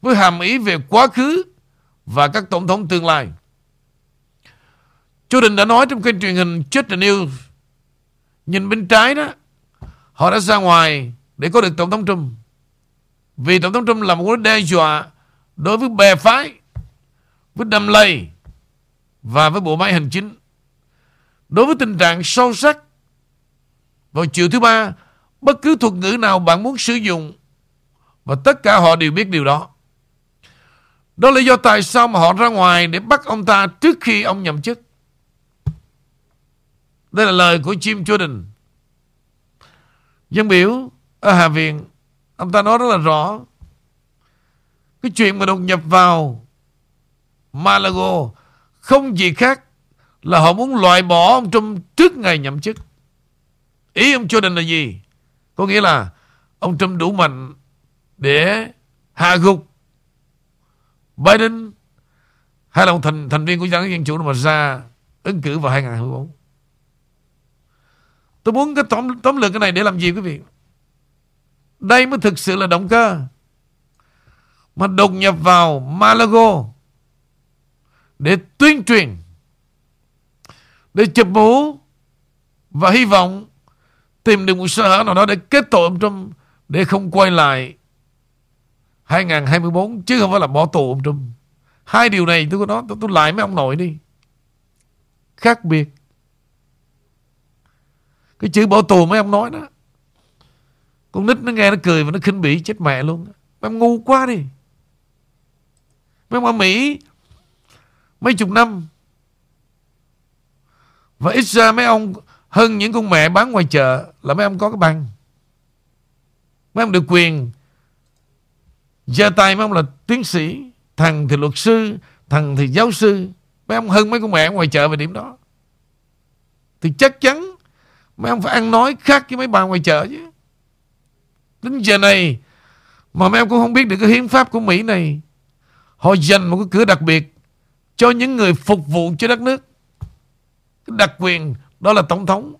với hàm ý về quá khứ và các tổng thống tương lai. Chủ Đình đã nói trong kênh truyền hình Chết the News, Nhìn bên trái đó, Họ đã ra ngoài để có được Tổng thống Trump Vì Tổng thống Trump là một mối đe dọa Đối với bè phái, Với đầm lầy Và với bộ máy hành chính Đối với tình trạng sâu sắc Vào chiều thứ ba Bất cứ thuật ngữ nào bạn muốn sử dụng, Và tất cả họ đều biết điều đó. Đó là lý do tại sao mà họ ra ngoài Để bắt ông ta trước khi ông nhậm chức. Đây là lời của Jim Jordan. Dân biểu ở Hạ Viện, Ông ta nói rất là rõ. Cái chuyện mà đột nhập vào Malago Không gì khác Là họ muốn loại bỏ ông Trump trước ngày nhậm chức. Ý ông Jordan là gì? Có nghĩa là Ông Trump đủ mạnh Để hạ gục Biden Hay là một thành, thành viên của đảng Dân Chủ mà ra ứng cử vào 2024 Tôi muốn cái tóm, tóm lược cái này để làm gì quý vị? Đây mới thực sự là động cơ Mà đột nhập vào Malago Để tuyên truyền Để chụp mũ Và hy vọng Tìm được một sơ hở nào đó để kết tội ông Trump Để không quay lại. 2024 Chứ không phải là bỏ tù ông Trump. Hai điều này tôi có nói tôi, tôi lại mấy ông nội đi. Khác biệt. Cái chữ bỏ tù mấy ông nói đó Con nít nó nghe nó cười và nó khinh bỉ chết mẹ luôn. Mấy ông ngu quá đi. Mấy ông ở Mỹ Mấy chục năm Và ít ra mấy ông hơn những con mẹ bán ngoài chợ Là mấy ông có cái bằng Mấy ông được quyền giơ tay, mấy ông là tiến sĩ, Thằng thì luật sư, Thằng thì giáo sư Mấy ông hơn mấy con mẹ ngoài chợ về điểm đó Thì chắc chắn Mấy ông phải ăn nói khác với mấy bà ngoài chợ chứ. Đến giờ này mà mấy ông cũng không biết được cái hiến pháp của Mỹ này. Họ dành một cái cửa đặc biệt cho những người phục vụ cho đất nước. Cái đặc quyền đó là tổng thống.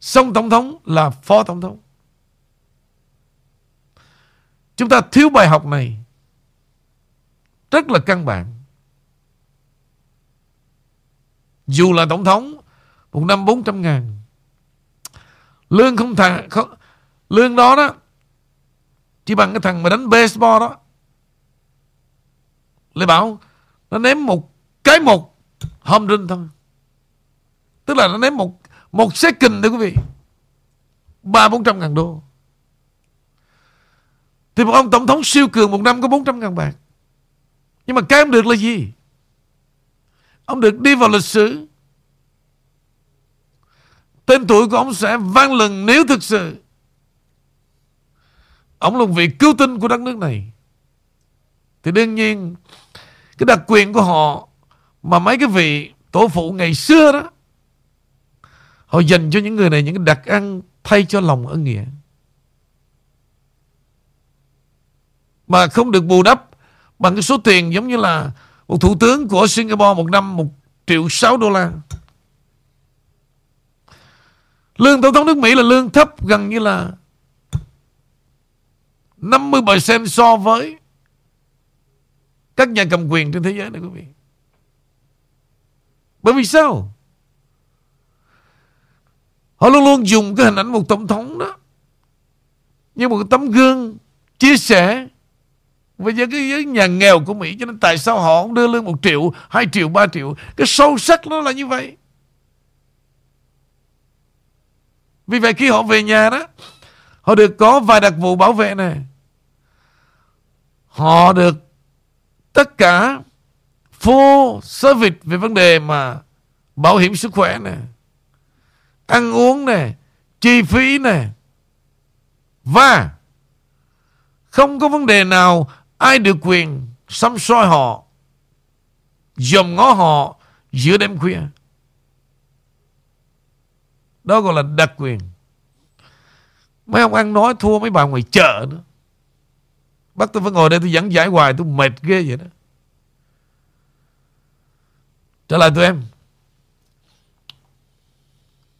Xong tổng thống là phó tổng thống. Chúng ta thiếu bài học này. Rất là căn bản. Dù là tổng thống Một năm 400 ngàn Lương không thằng không, Lương đó đó Chỉ bằng cái thằng mà đánh baseball đó Lê Bảo Nó ném một cái một Home run thôi Tức là nó ném một một second đấy quý vị. Ba, bốn trăm ngàn đô. Thì một ông tổng thống siêu cường Một năm có 400 ngàn bạc. Nhưng mà cái ông được là gì? Ông được đi vào lịch sử. Tên tuổi của ông sẽ vang lừng nếu thực sự. Ông là một vị cứu tinh của đất nước này. Thì đương nhiên, Cái đặc quyền của họ Mà mấy cái vị tổ phụ ngày xưa đó Họ dành cho những người này những cái đặc ăn Thay cho lòng ân nghĩa Mà không được bù đắp Bằng cái số tiền giống như là Một thủ tướng của Singapore một năm Một triệu sáu đô la Lương Tổng thống nước Mỹ là lương thấp gần như là 50% so với các nhà cầm quyền trên thế giới này quý vị. Bởi vì sao? Họ luôn luôn dùng cái hình ảnh một tổng thống đó. Như một tấm gương chia sẻ với cái giới nhà nghèo của Mỹ. Cho nên tại sao họ không đưa lương 1 triệu 2 triệu, 3 triệu? Cái sâu sắc nó là như vậy. Vì vậy khi họ về nhà đó Họ được có vài đặc vụ bảo vệ này. Họ được Tất cả Full service về vấn đề mà Bảo hiểm sức khỏe này. Ăn uống này Chi phí này Và, Không có vấn đề nào Ai được quyền xăm soi họ, Dòm ngó họ Giữa đêm khuya. Đó gọi là đặc quyền. Mấy ông ăn nói thua mấy bà ngoài chợ nữa. Bắt tôi phải ngồi đây tôi dẫn giải hoài, Tôi mệt ghê vậy đó. Trở lại tụi em.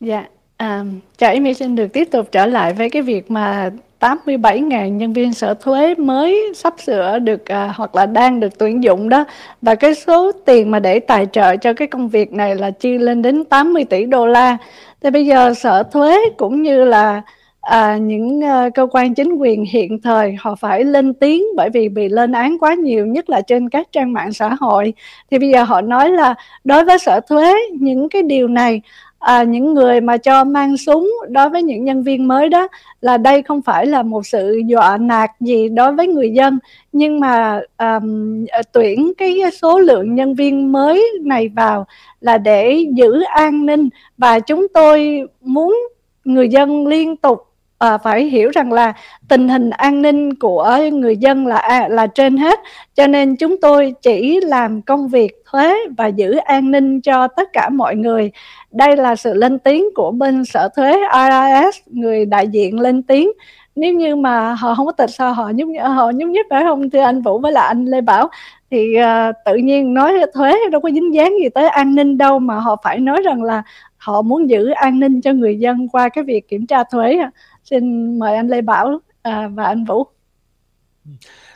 Dạ à, Chào Amy xin được tiếp tục trở lại với cái việc mà 87.000 nhân viên sở thuế mới sắp sửa được à, hoặc là đang được tuyển dụng đó và cái số tiền mà để tài trợ cho cái công việc này là chi lên đến 80 tỷ đô la. Thì bây giờ sở thuế cũng như là à, những uh, cơ quan chính quyền hiện thời họ phải lên tiếng bởi vì bị lên án quá nhiều nhất là trên các trang mạng xã hội thì bây giờ họ nói là đối với sở thuế những cái điều này à, những người mà cho mang súng đối với những nhân viên mới đó là đây không phải là một sự dọa nạt gì đối với người dân nhưng mà um, tuyển cái số lượng nhân viên mới này vào là để giữ an ninh. Và chúng tôi muốn người dân liên tục à, phải hiểu rằng là tình hình an ninh của người dân là à, là trên hết. Cho nên chúng tôi chỉ làm công việc thuế và giữ an ninh cho tất cả mọi người. Đây là sự lên tiếng của bên sở thuế IRS người đại diện lên tiếng. Nếu như mà họ không có tịch sao họ nhúc họ nhúc nhích phải không thưa anh Vũ với là anh Lê Bảo? Thì uh, tự nhiên nói thuế đâu có dính dáng gì tới an ninh đâu mà họ phải nói rằng là họ muốn giữ an ninh cho người dân qua cái việc kiểm tra thuế xin mời anh Lê Bảo à, và anh Vũ.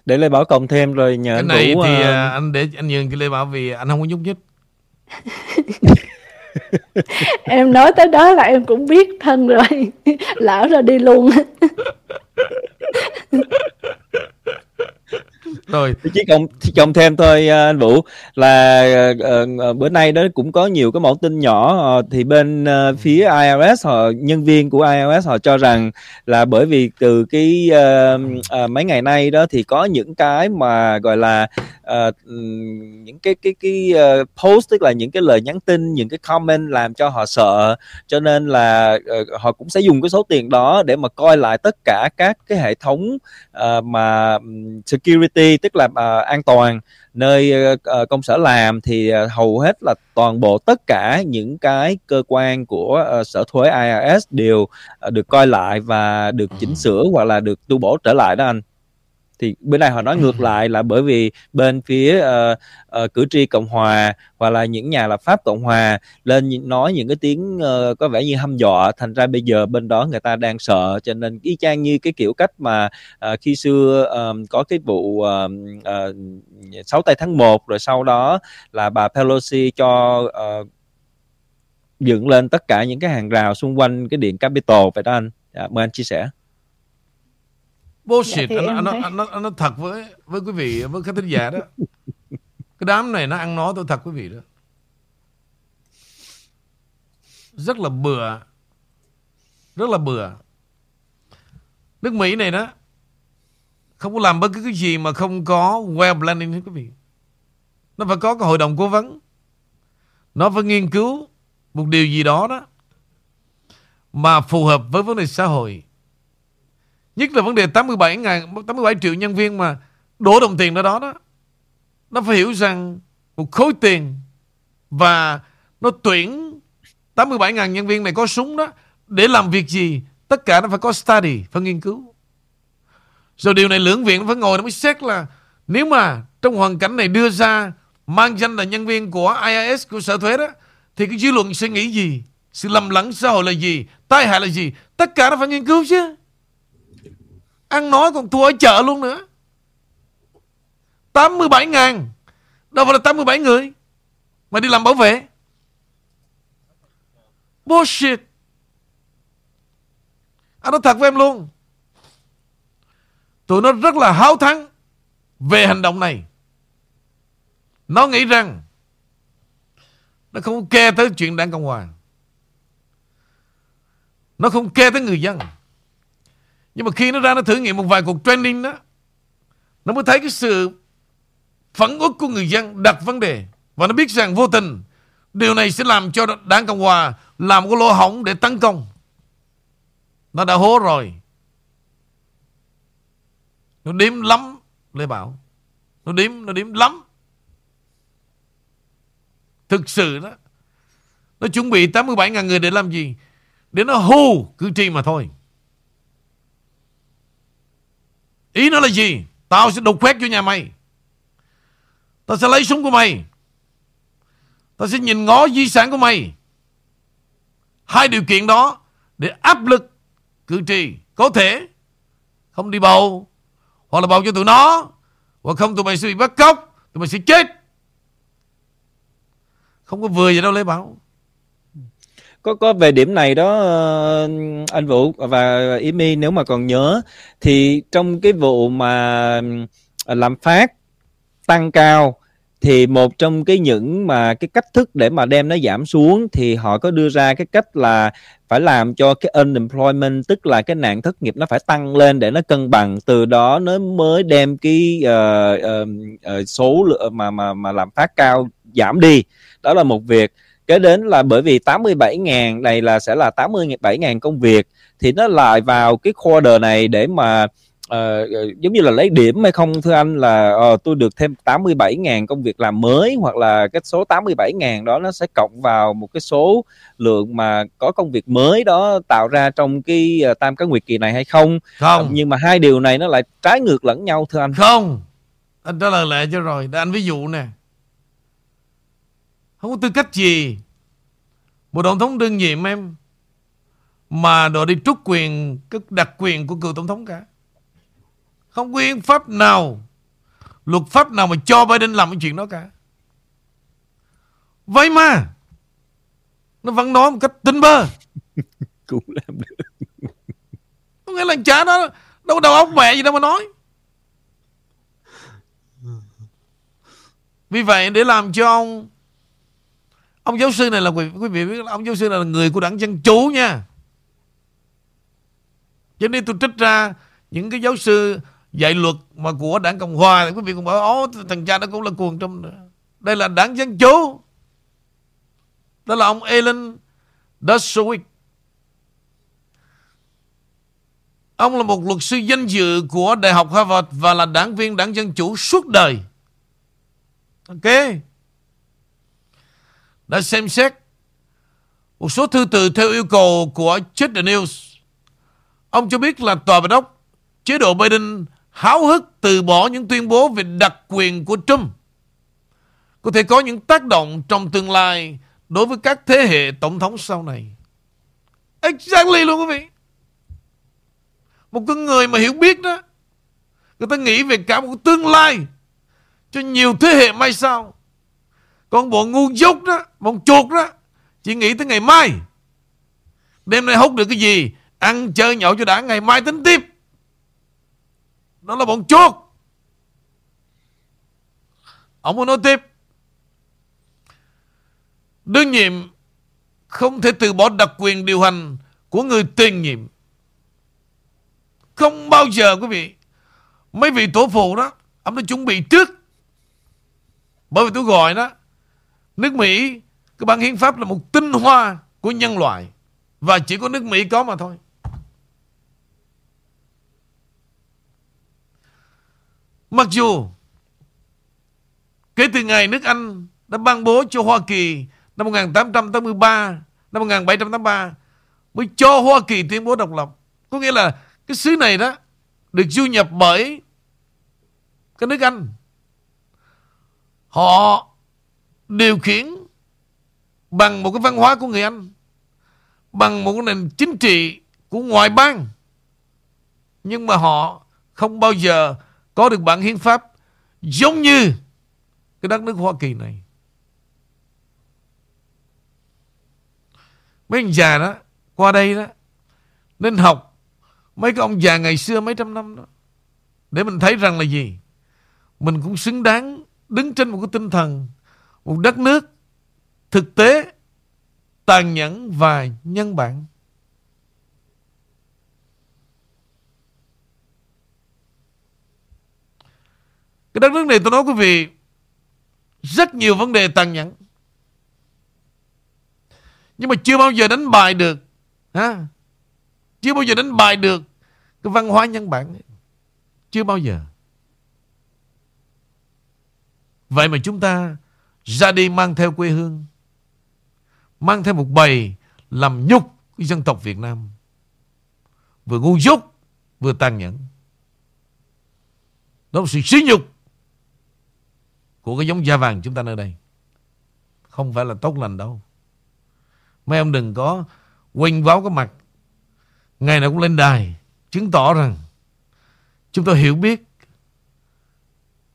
Để Lê Bảo cộng thêm rồi nhờ cái này Vũ, thì uh... anh để anh nhường cái Lê Bảo vì anh không có nhúc nhích. Em nói tới đó là em cũng biết thân rồi. Lão ra đi luôn rồi. Chỉ cộng chỉ cộng thêm thôi à, anh Vũ là uh, bữa nay đó cũng có nhiều cái mẫu tin nhỏ uh, thì bên uh, phía iOS họ nhân viên của iOS họ cho rằng là bởi vì từ cái uh, uh, mấy ngày nay đó thì có những cái mà gọi là uh, những cái cái cái uh, post tức là những cái lời nhắn tin những cái comment làm cho họ sợ. Cho nên là uh, họ cũng sẽ dùng cái số tiền đó để mà coi lại tất cả các cái hệ thống uh, mà security tức là uh, an toàn nơi uh, công sở làm thì uh, hầu hết là toàn bộ tất cả những cái cơ quan của uh, sở thuế IRS đều uh, được coi lại và được chỉnh sửa hoặc là được tu bổ trở lại đó anh thì bên này họ nói ngược lại là bởi vì bên phía uh, uh, cử tri cộng hòa hoặc là những nhà lập pháp cộng hòa lên nói những cái tiếng uh, có vẻ như hăm dọa. Thành ra bây giờ bên đó người ta đang sợ. Cho nên y chang như cái kiểu cách mà uh, khi xưa um, có cái vụ uh, uh, 6 tây tháng 1 rồi sau đó là bà Pelosi cho uh, dựng lên tất cả những cái hàng rào xung quanh cái điện Capitol. Vậy đó anh. Dạ, mời anh chia sẻ bullshit dạ, anh, anh, anh, anh, anh nói thật với với quý vị với các thính giả đó. Cái đám này nó ăn nói tôi thật quý vị đó. Rất là bừa. Rất là bừa. Nước Mỹ này đó không có làm bất cứ cái gì mà không có well planning hết quý vị. Nó phải có cái hội đồng cố vấn. Nó phải nghiên cứu một điều gì đó đó mà phù hợp với vấn đề xã hội Nhất là vấn đề 87 ngàn 87 triệu nhân viên mà đổ đồng tiền ra đó đó. Nó phải hiểu rằng một khối tiền và nó tuyển 87 ngàn nhân viên này có súng đó để làm việc gì. Tất cả nó phải có study, phải nghiên cứu. Rồi điều này lưỡng viện phải ngồi nó mới xét là nếu mà trong hoàn cảnh này đưa ra mang danh là nhân viên của IRS, của sở thuế đó thì cái dư luận sẽ nghĩ gì? Sự lầm lẫn xã hội là gì? Tai hại là gì? Tất cả nó phải nghiên cứu chứ. Ăn nói còn thua ở chợ luôn nữa 87 ngàn Đâu phải là 87 người Mà đi làm bảo vệ Bullshit Anh nói thật với em luôn Tụi nó rất là háo thắng về hành động này. Nó nghĩ rằng nó không kê tới chuyện đảng Cộng Hòa. Nó không kê tới người dân. Nhưng mà khi nó ra nó thử nghiệm một vài cuộc training đó Nó mới thấy cái sự phẫn uất của người dân đặt vấn đề. Và nó biết rằng vô tình Điều này sẽ làm cho đảng Cộng Hòa Làm một cái lỗ hỏng để tấn công. Nó đã hố rồi. Nó đếm lắm Lê Bảo. Nó đếm, nó đếm lắm. Thực sự đó Nó chuẩn bị 87.000 người để làm gì? Để nó hù cử tri mà thôi. Ý nó là gì? Tao sẽ đục khoét cho nhà mày. Tao sẽ lấy súng của mày. Tao sẽ nhìn ngó di sản của mày. Hai điều kiện đó Để áp lực cử tri Có thể Không đi bầu, Hoặc là bầu cho tụi nó, Hoặc không tụi mày sẽ bị bắt cóc, Tụi mày sẽ chết. Không có vừa gì đâu Lê Bảo có có về điểm này đó ờ, anh Vũ và Imi nếu mà còn nhớ thì trong cái vụ mà ờ, làm phát tăng cao thì một trong cái những mà cái cách thức để mà đem nó giảm xuống thì họ có đưa ra cái cách là phải làm cho cái unemployment tức là cái nạn thất nghiệp nó phải tăng lên để nó cân bằng từ đó nó mới đem cái uh, uh, uh, số lượng mà mà mà làm phát cao giảm đi. Đó là một việc kế đến là bởi vì 87.000 này là sẽ là 87.000 công việc thì nó lại vào cái quarter này để mà uh, giống như là lấy điểm hay không thưa anh là uh, tôi được thêm 87.000 công việc làm mới hoặc là cái số 87.000 đó nó sẽ cộng vào một cái số lượng mà có công việc mới đó tạo ra trong cái uh, tam cái nguyệt kỳ này hay không. Không. Uh, nhưng mà hai điều này nó lại trái ngược lẫn nhau thưa anh. Không. Anh trả lời lại cho rồi. Để anh ví dụ nè không có tư cách gì. Một tổng thống đương nhiệm em Mà đòi đi trút quyền Cái đặc quyền của cựu tổng thống cả. Không có hiến pháp nào Luật pháp nào mà cho Biden làm cái chuyện đó cả. Vậy mà Nó vẫn nói một cách tinh bơ. Cũng làm được. Có nghĩa là chả nó Đâu có đầu óc mẹ gì đâu mà nói. Vì vậy để làm cho ông Ông giáo sư này là quý, quý vị biết là ông giáo sư này là người của đảng Dân Chủ nha. Cho nên tôi trích ra những cái giáo sư dạy luật mà của đảng Cộng Hòa thì quý vị cũng bảo ố thằng cha đó cũng là cuồng trong đây là đảng Dân Chủ. Đó là ông Alan Dershowitz. Ông là một luật sư danh dự của Đại học Harvard và là đảng viên đảng Dân Chủ suốt đời. Ok đã xem xét một số thư từ theo yêu cầu của Check the News. Ông cho biết là tòa bạch đốc chế độ Biden háo hức từ bỏ những tuyên bố về đặc quyền của Trump có thể có những tác động trong tương lai đối với các thế hệ tổng thống sau này. Exactly luôn quý vị. Một con người mà hiểu biết đó, người ta nghĩ về cả một tương lai cho nhiều thế hệ mai sau. Còn bọn ngu dốt đó, Bọn chuột đó, Chỉ nghĩ tới ngày mai. Đêm nay hút được cái gì, Ăn chơi nhậu cho đã, ngày mai tính tiếp. Đó là bọn chuột. Ông muốn nói tiếp. Đương nhiệm Không thể từ bỏ đặc quyền điều hành Của người tiền nhiệm. Không bao giờ, quý vị. Mấy vị tổ phụ đó, Ông đã chuẩn bị trước. Bởi vì tôi gọi đó Nước Mỹ, cái bản hiến pháp là một tinh hoa của nhân loại. Và chỉ có nước Mỹ có mà thôi. Mặc dù kể từ ngày nước Anh đã ban bố cho Hoa Kỳ năm 1883, năm 1783 mới cho Hoa Kỳ tuyên bố độc lập. Có nghĩa là cái xứ này đó được du nhập bởi cái nước Anh. Họ điều khiển bằng một cái văn hóa của người Anh, bằng một cái nền chính trị của ngoại bang. Nhưng mà họ không bao giờ có được bản hiến pháp giống như cái đất nước Hoa Kỳ này. Mấy ông già đó, qua đây đó, nên học mấy cái ông già ngày xưa mấy trăm năm đó. Để mình thấy rằng là gì? Mình cũng xứng đáng đứng trên một cái tinh thần một đất nước thực tế, Tàn nhẫn và nhân bản Cái đất nước này, tôi nói quý vị, Rất nhiều vấn đề tàn nhẫn Nhưng mà chưa bao giờ đánh bại được ha? Chưa bao giờ đánh bại được Cái văn hóa nhân bản ấy. Chưa bao giờ Vậy mà chúng ta ra đi mang theo quê hương, Mang theo một bầy Làm nhục dân tộc Việt Nam. Vừa ngu dốt, Vừa tàn nhẫn. Đó là sự sỉ nhục Của cái giống da vàng chúng ta nơi đây. Không phải là tốt lành đâu. Mấy ông đừng có quanh váo cái mặt. Ngày nào cũng lên đài Chứng tỏ rằng Chúng ta hiểu biết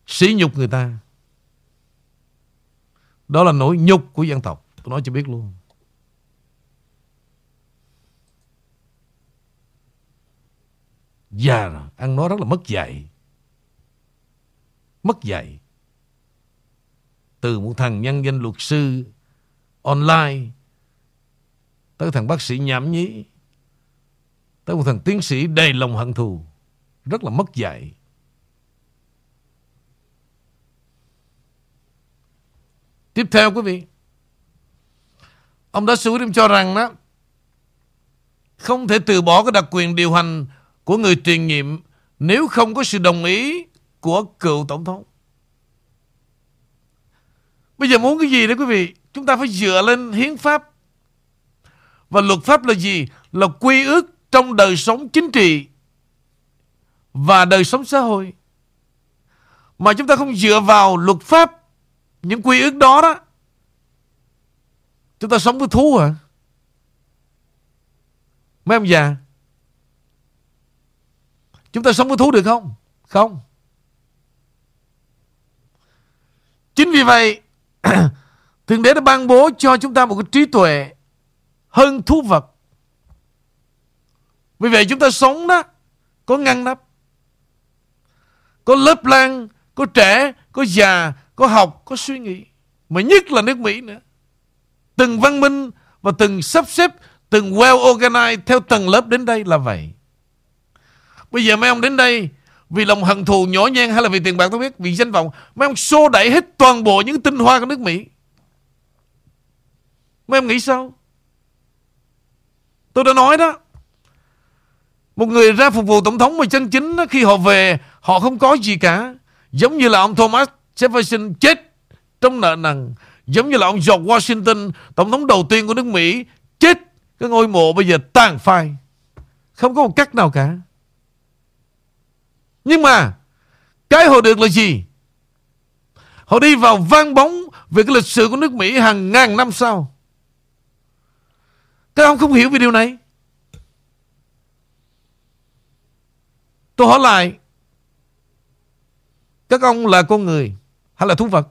Sỉ nhục người ta. Đó là nỗi nhục của dân tộc. Tôi nói cho biết luôn. Già rồi, Ăn nói rất là mất dạy. Mất dạy. Từ một thằng nhân danh luật sư Online, Tới thằng bác sĩ nhảm nhí, Tới một thằng tiến sĩ đầy lòng hận thù. Rất là mất dạy. Tiếp theo quý vị, Ông đã xử cho rằng đó, Không thể từ bỏ cái đặc quyền điều hành Của người truyền nhiệm Nếu không có sự đồng ý Của cựu tổng thống. Bây giờ muốn cái gì đó quý vị? Chúng ta phải dựa lên hiến pháp. Và luật pháp là gì? Là quy ước trong đời sống chính trị và đời sống xã hội. Mà chúng ta không dựa vào luật pháp những quy ước đó đó, chúng ta sống với thú à? Mấy ông già? Chúng ta sống với thú được không? Không. Chính vì vậy, thượng đế đã ban bố cho chúng ta một cái trí tuệ hơn thú vật. Vì vậy chúng ta sống đó, Có ngăn nắp, Có lớp lan Có trẻ, Có già có học, Có suy nghĩ, Mà nhất là nước Mỹ nữa. Từng văn minh Và từng sắp xếp, Từng well organized Theo tầng lớp đến đây là vậy. Bây giờ mấy ông đến đây Vì lòng hận thù nhỏ nhen hay là vì tiền bạc, tôi biết, Vì danh vọng, Mấy ông xô đẩy hết toàn bộ những tinh hoa của nước Mỹ. Mấy ông nghĩ sao? Tôi đã nói đó. Một người ra phục vụ tổng thống mà chân chính khi họ về, họ không có gì cả. Giống như là ông Thomas Jefferson chết trong nợ nần. Giống như là ông George Washington, tổng thống đầu tiên của nước Mỹ, chết. Cái ngôi mộ bây giờ tàn phai. Không có một cách nào cả. Nhưng mà, cái họ được là gì? Họ đi vào vang bóng về cái lịch sử của nước Mỹ hàng ngàn năm sau. Các ông không hiểu về điều này. Tôi hỏi lại Các ông là con người hay là thú vật?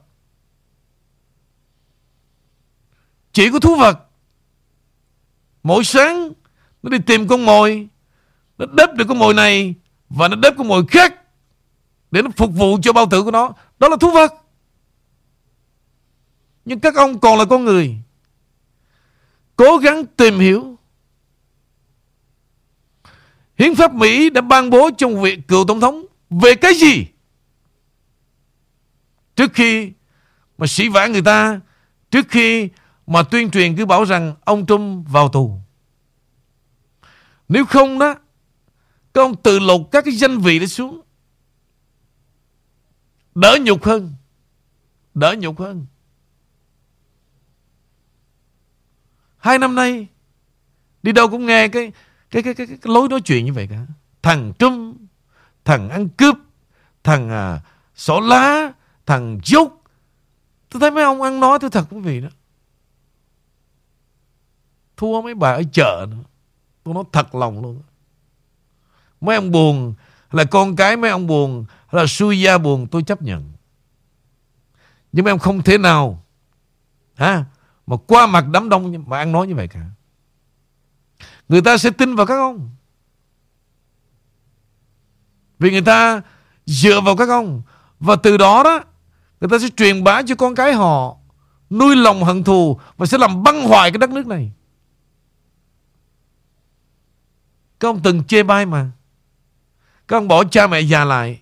Chỉ có thú vật. Mỗi sáng, Nó đi tìm con mồi. Nó đớp được con mồi này, Và nó đớp con mồi khác, Để nó phục vụ cho bao tử của nó. Đó là thú vật. Nhưng các ông còn là con người. Cố gắng tìm hiểu. Hiến pháp Mỹ đã ban bố trong việc cựu tổng thống về cái gì? Trước khi mà sĩ vã người ta, trước khi mà tuyên truyền cứ bảo rằng ông Trump vào tù. Nếu không đó, các ông tự lột các cái danh vị đó xuống. Đỡ nhục hơn. Đỡ nhục hơn. Hai năm nay, đi đâu cũng nghe cái cái, cái, cái, cái, cái lối nói chuyện như vậy cả thằng Trump thằng ăn cướp thằng à, sổ lá thằng dốc tôi thấy mấy ông ăn nói tôi thật quý vị đó. Thua mấy bà ở chợ nữa. Tôi nói thật lòng luôn. Mấy ông buồn là con cái mấy ông buồn là xui gia buồn, tôi chấp nhận. Nhưng mấy ông không thể nào ha mà qua mặt đám đông mà ăn nói như vậy cả. Người ta sẽ tin vào các ông. Vì người ta dựa vào các ông. Và từ đó đó Người ta sẽ truyền bá cho con cái họ, Nuôi lòng hận thù Và sẽ làm băng hoại cái đất nước này. Các ông từng chê bai mà. Các ông bỏ cha mẹ già lại,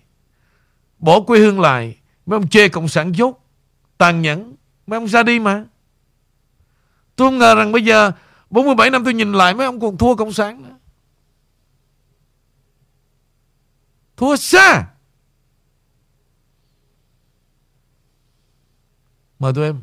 Bỏ quê hương lại, Mấy ông chê cộng sản dốt, Tàn nhẫn, Mấy ông ra đi mà. Tôi không ngờ rằng bây giờ 47 năm tôi nhìn lại mấy ông còn thua cộng sản nữa. Thua xa. Mời tụi em.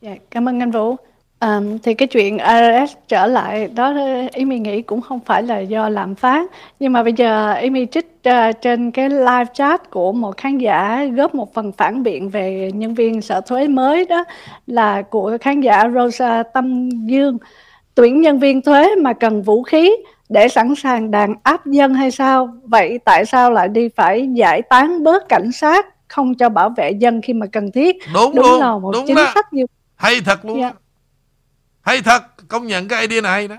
Dạ, cảm ơn anh Vũ. À, thì cái chuyện IRS trở lại đó ý mình nghĩ cũng không phải là do lạm phát. Nhưng mà bây giờ ý mình trích uh, trên cái live chat của một khán giả góp một phần phản biện về nhân viên sở thuế mới đó là của khán giả Rosa Tâm Dương. Tuyển nhân viên thuế mà cần vũ khí để sẵn sàng đàn áp dân hay sao? Vậy tại sao lại đi phải giải tán bớt cảnh sát? Không cho bảo vệ dân khi mà cần thiết. Đúng, đúng luôn là một đúng chính đó. sách như hay thật luôn Dạ. hay thật công nhận cái idea này hay đó.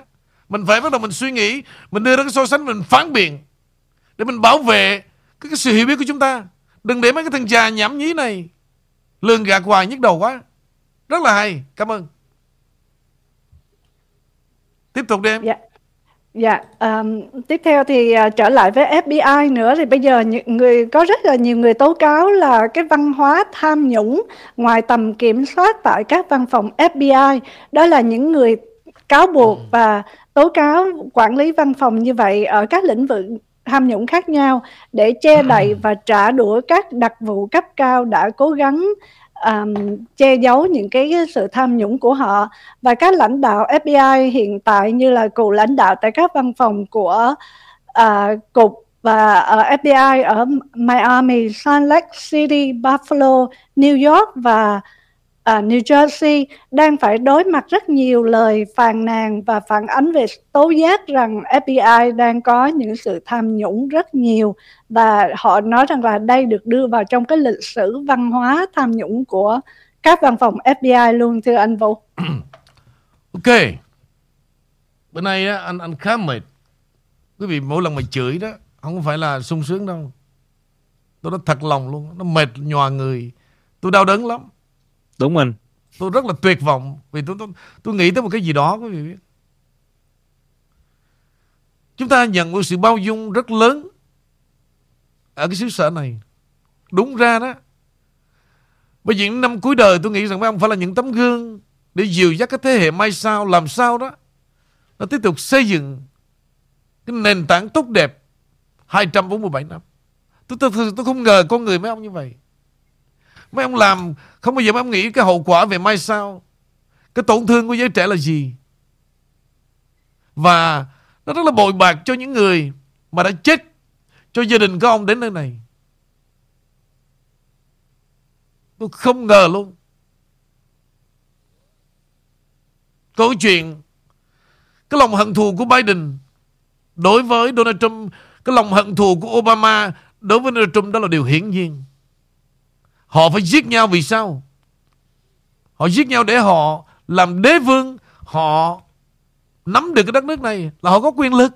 Mình phải bắt đầu mình suy nghĩ mình đưa ra cái so sánh mình phản biện để mình bảo vệ cái, cái sự hiểu biết của chúng ta. Đừng để mấy cái thằng già nhảm nhí này lường gạt hoài nhức đầu quá. Rất là hay. Cảm ơn. Tiếp tục đi em. Dạ. Dạ, ờm, tiếp theo thì à, trở lại với FBI nữa. Thì bây giờ những người có rất là nhiều người tố cáo là cái văn hóa tham nhũng ngoài tầm kiểm soát tại các văn phòng FBI đó là những người cáo buộc và tố cáo quản lý văn phòng như vậy ở các lĩnh vực tham nhũng khác nhau để che đậy và trả đũa các đặc vụ cấp cao đã cố gắng um, che giấu những cái sự tham nhũng của họ. Và các lãnh đạo FBI hiện tại như là cựu lãnh đạo tại các văn phòng của uh, cục và ờ, ở FBI ở Miami, Salt Lake City, Buffalo, New York và à, New Jersey đang phải đối mặt rất nhiều lời phàn nàn và phản ánh về tố giác rằng FBI đang có những sự tham nhũng rất nhiều và họ nói rằng là đây được đưa vào trong cái lịch sử văn hóa tham nhũng của các văn phòng FBI luôn thưa anh Vũ. ok. Bữa nay á, anh anh khá mệt. Quý vị mỗi lần mà chửi đó không phải là sung sướng đâu. Tôi nói thật lòng luôn nó mệt nhòa người. Tôi đau đớn lắm đúng anh tôi rất là tuyệt vọng vì tôi tôi tôi nghĩ tới một cái gì đó quý vị biết. Chúng ta nhận một sự bao dung rất lớn ở cái xứ sở này. Đúng ra đó bởi vì những năm cuối đời tôi nghĩ rằng mấy ông phải là những tấm gương để dìu dắt các thế hệ mai sau làm sao đó nó tiếp tục xây dựng cái nền tảng tốt đẹp 247 năm. Tôi, tôi, tôi không ngờ con người mấy ông như vậy mấy ông làm, không bao giờ mấy ông nghĩ cái hậu quả về mai sau. Cái tổn thương của giới trẻ là gì? Và nó rất là bồi bạc cho những người mà đã chết cho gia đình của ông đến nơi này. Tôi không ngờ luôn. Câu chuyện, cái lòng hận thù của Biden đối với Donald Trump, cái lòng hận thù của Obama đối với Donald Trump đó là điều hiển nhiên họ phải giết nhau vì sao? Họ giết nhau để họ làm đế vương, họ nắm được cái đất nước này là họ có quyền lực.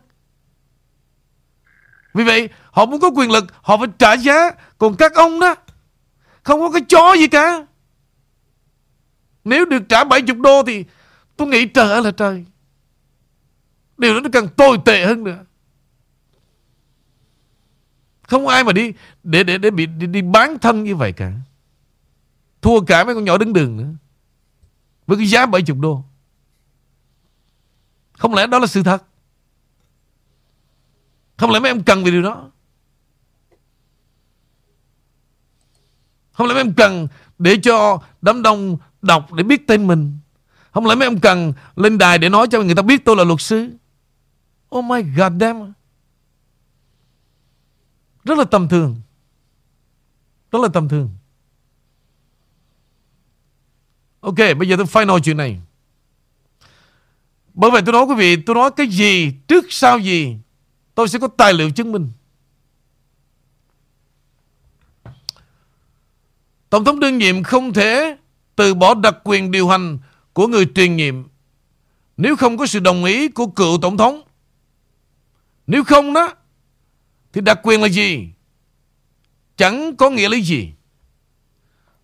Vì vậy, họ muốn có quyền lực, họ phải trả giá. Còn các ông đó, không có cái chó gì cả. Nếu được trả 70 đô thì tôi nghĩ trời ơi là trời. Điều đó nó càng tồi tệ hơn nữa không ai mà đi để để để bị đi, đi bán thân như vậy cả. Thua cả mấy con nhỏ đứng đường nữa. Với cái giá 70 đô. Không lẽ đó là sự thật? Không lẽ mấy em cần vì điều đó? Không lẽ mấy em cần để cho đám đông đọc để biết tên mình? Không lẽ mấy em cần lên đài để nói cho người ta biết tôi là luật sư? Oh my god damn. Rất là tầm thường. Rất là tầm thường. Ok, bây giờ tôi final chuyện này. Bởi vậy tôi nói quý vị, Tôi nói cái gì, trước sau gì, Tôi sẽ có tài liệu chứng minh. Tổng thống đương nhiệm không thể từ bỏ đặc quyền điều hành của người truyền nhiệm nếu không có sự đồng ý của cựu tổng thống. Nếu không đó thì đặc quyền là gì? chẳng có nghĩa lý gì.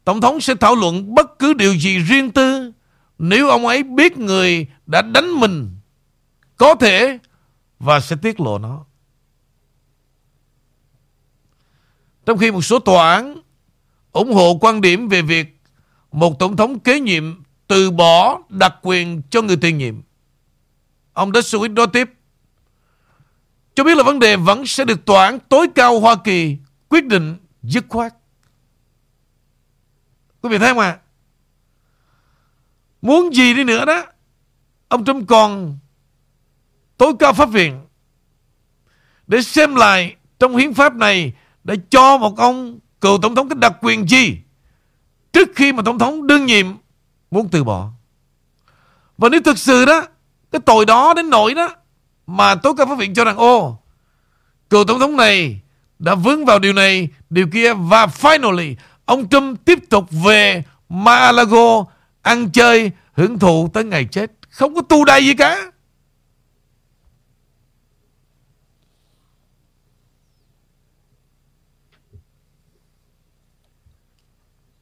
Tổng thống sẽ thảo luận bất cứ điều gì riêng tư nếu ông ấy biết người đã đánh mình có thể và sẽ tiết lộ nó. Trong khi một số tòa án ủng hộ quan điểm về việc một tổng thống kế nhiệm từ bỏ đặc quyền cho người tiền nhiệm. Ông Dershowitz nói tiếp. Cho biết là vấn đề vẫn sẽ được tòa án tối cao Hoa Kỳ quyết định dứt khoát. Quý vị thấy không ạ? À? Muốn gì đi nữa đó, Ông Trump còn Tối cao pháp viện Để xem lại Trong hiến pháp này Để cho một ông cựu tổng thống cái đặc quyền gì Trước khi mà tổng thống đương nhiệm Muốn từ bỏ Và nếu thực sự đó, Cái tội đó đến nỗi đó mà tối cao pháp viện cho rằng Ô Cựu tổng thống này Đã vướng vào điều này Điều kia Và finally Ông Trump tiếp tục về Mar-a-Lago ăn chơi, hưởng thụ tới ngày chết. Không có tu đầy gì cả.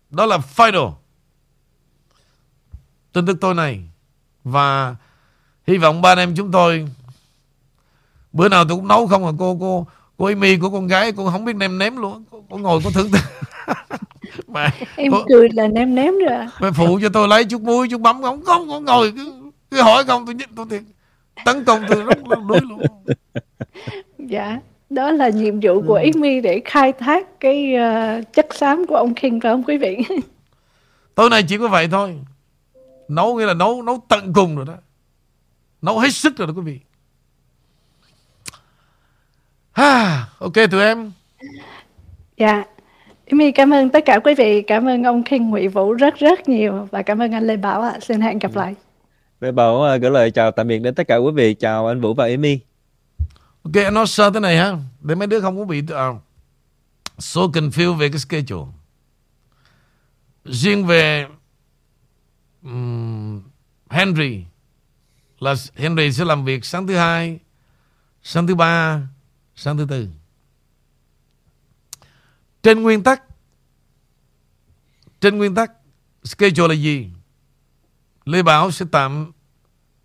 Đó là final. Tin tức tôi này. Và hy vọng ba anh em chúng tôi bữa nào tôi cũng nấu không à cô cô cô Amy của con gái cô không biết nêm nếm luôn. Cô, cô ngồi có thưởng mà em tôi, cười là ném ném rồi mẹ phụ cho tôi lấy chút muối chút mắm không không có ngồi cứ, cứ hỏi không tôi tôi thiệt tấn công tôi rất đuối luôn. Dạ đó là nhiệm vụ của ừ. mi để khai thác cái uh, chất xám của ông King phải không quý vị? Tối nay chỉ có vậy thôi. Nấu nghĩa là nấu nấu tận cùng rồi đó. Nấu hết sức rồi đó quý vị ha ok tụi em dạ My cảm ơn tất cả quý vị, cảm ơn ông King Nguyễn Vũ rất rất nhiều và cảm ơn anh Lê Bảo ạ. Xin hẹn gặp lại. Lê Bảo uh, gửi lời chào tạm biệt đến tất cả quý vị. Chào anh Vũ và Amy. Ok, anh nói sơ thế này ha, để mấy đứa không có bị uh, so confused về cái schedule. Riêng về um, Henry là Henry sẽ làm việc sáng thứ hai, sáng thứ ba, sáng thứ tư. Trên nguyên tắc, Trên nguyên tắc Schedule là gì? Lê Bảo sẽ tạm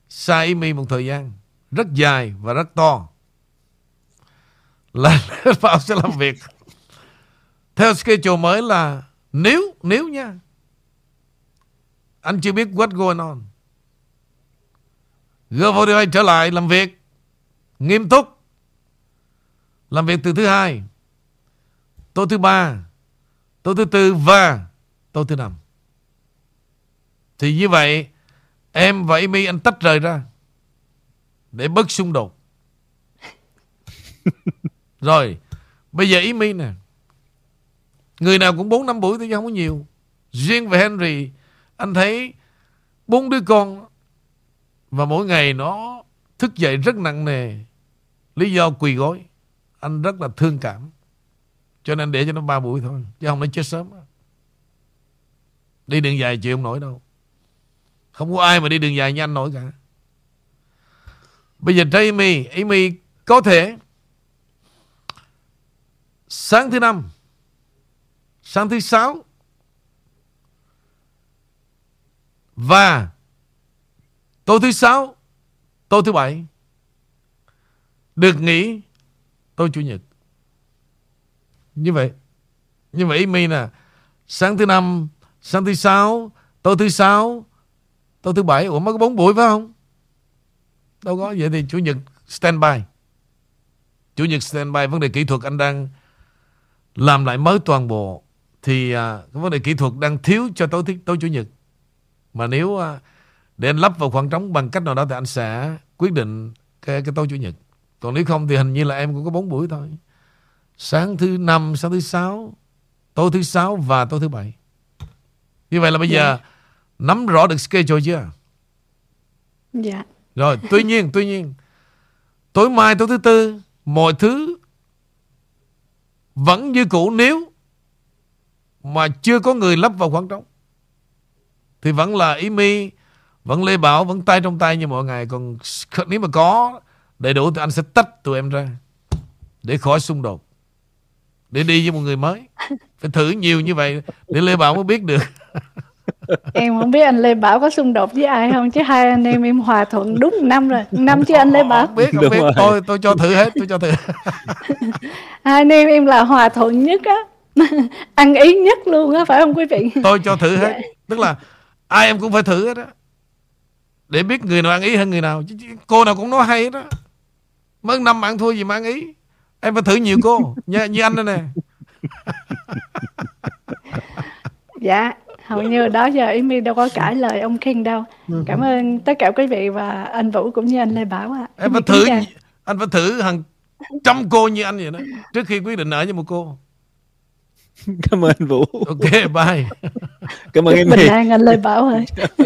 xa Amy một thời gian, Rất dài và rất to. Là Lê Bảo sẽ làm việc. Theo schedule mới là Nếu Nếu nha. Anh chưa biết what going on. Gơ vô điều trở lại làm việc, Nghiêm túc. Làm việc từ thứ hai Tô thứ ba Tô thứ tư và Tô thứ năm. Thì như vậy Em và Amy anh tách rời ra Để bớt xung đột. Rồi Bây giờ Amy nè Người nào cũng 4 năm buổi thôi chứ không có nhiều. Riêng về Henry Anh thấy bốn đứa con Và mỗi ngày nó Thức dậy rất nặng nề. Lý do quỳ gối anh rất là thương cảm. Cho nên để cho nó ba buổi thôi, Chứ không nó chết sớm. Đi đường dài chịu không nổi đâu. Không có ai mà đi đường dài như anh nổi cả. Bây giờ thấy Amy Amy có thể Sáng thứ năm, Sáng thứ sáu Và Tối thứ sáu, Tối thứ bảy Được nghỉ Tối chủ nhật. Như vậy Như vậy mi nè Sáng thứ năm Sáng thứ sáu Tối thứ sáu Tối thứ bảy Ủa mới có bốn buổi phải không? Đâu có Vậy thì Chủ nhật standby Chủ nhật standby Vấn đề kỹ thuật anh đang Làm lại mới toàn bộ Thì à, cái vấn đề kỹ thuật đang thiếu cho tối, tối Chủ nhật. Mà nếu à, Để anh lắp vào khoảng trống bằng cách nào đó Thì anh sẽ quyết định Cái, cái tối Chủ nhật. Còn nếu không thì hình như là em cũng có bốn buổi thôi Sáng thứ năm, sáng thứ sáu Tối thứ sáu và tối thứ bảy Như vậy là bây giờ yeah. Dạ. Nắm rõ được schedule chưa Dạ yeah. Rồi tuy nhiên Tuy nhiên Tối mai tối thứ tư Mọi thứ Vẫn như cũ nếu Mà chưa có người lắp vào khoảng trống Thì vẫn là Ý Mi Vẫn Lê Bảo Vẫn tay trong tay như mọi ngày Còn nếu mà có đầy đủ Thì anh sẽ tách tụi em ra. Để khỏi xung đột. Để đi với một người mới. Phải thử nhiều như vậy để lê bảo mới biết được. Em không biết anh Lê Bảo có xung đột với ai không chứ hai anh em em hòa thuận đúng năm rồi. Năm chứ anh Lê Bảo. không biết không biết. rồi. tôi tôi cho thử hết tôi cho thử. Hai anh em em là hòa thuận nhất á. Ăn ý nhất luôn á phải không quý vị? Tôi cho thử hết. Tức là ai em cũng phải thử hết á. Để biết người nào ăn ý hơn người nào. Chứ, chứ cô nào cũng nói hay hết mới năm ăn thua gì mà ăn ý. Em phải thử nhiều cô. Như, như anh đây nè. Dạ hầu như đó giờ Amy đâu có cãi lời ông King đâu. Cảm ơn tất cả quý vị và anh Vũ cũng như anh Lê Bảo ạ. Em phải thử anh phải thử hàng trăm cô như anh vậy đó trước khi quyết định ở với một cô. Cảm ơn anh Vũ. Ok bye. Cảm ơn em bình an anh Lê Bảo ơi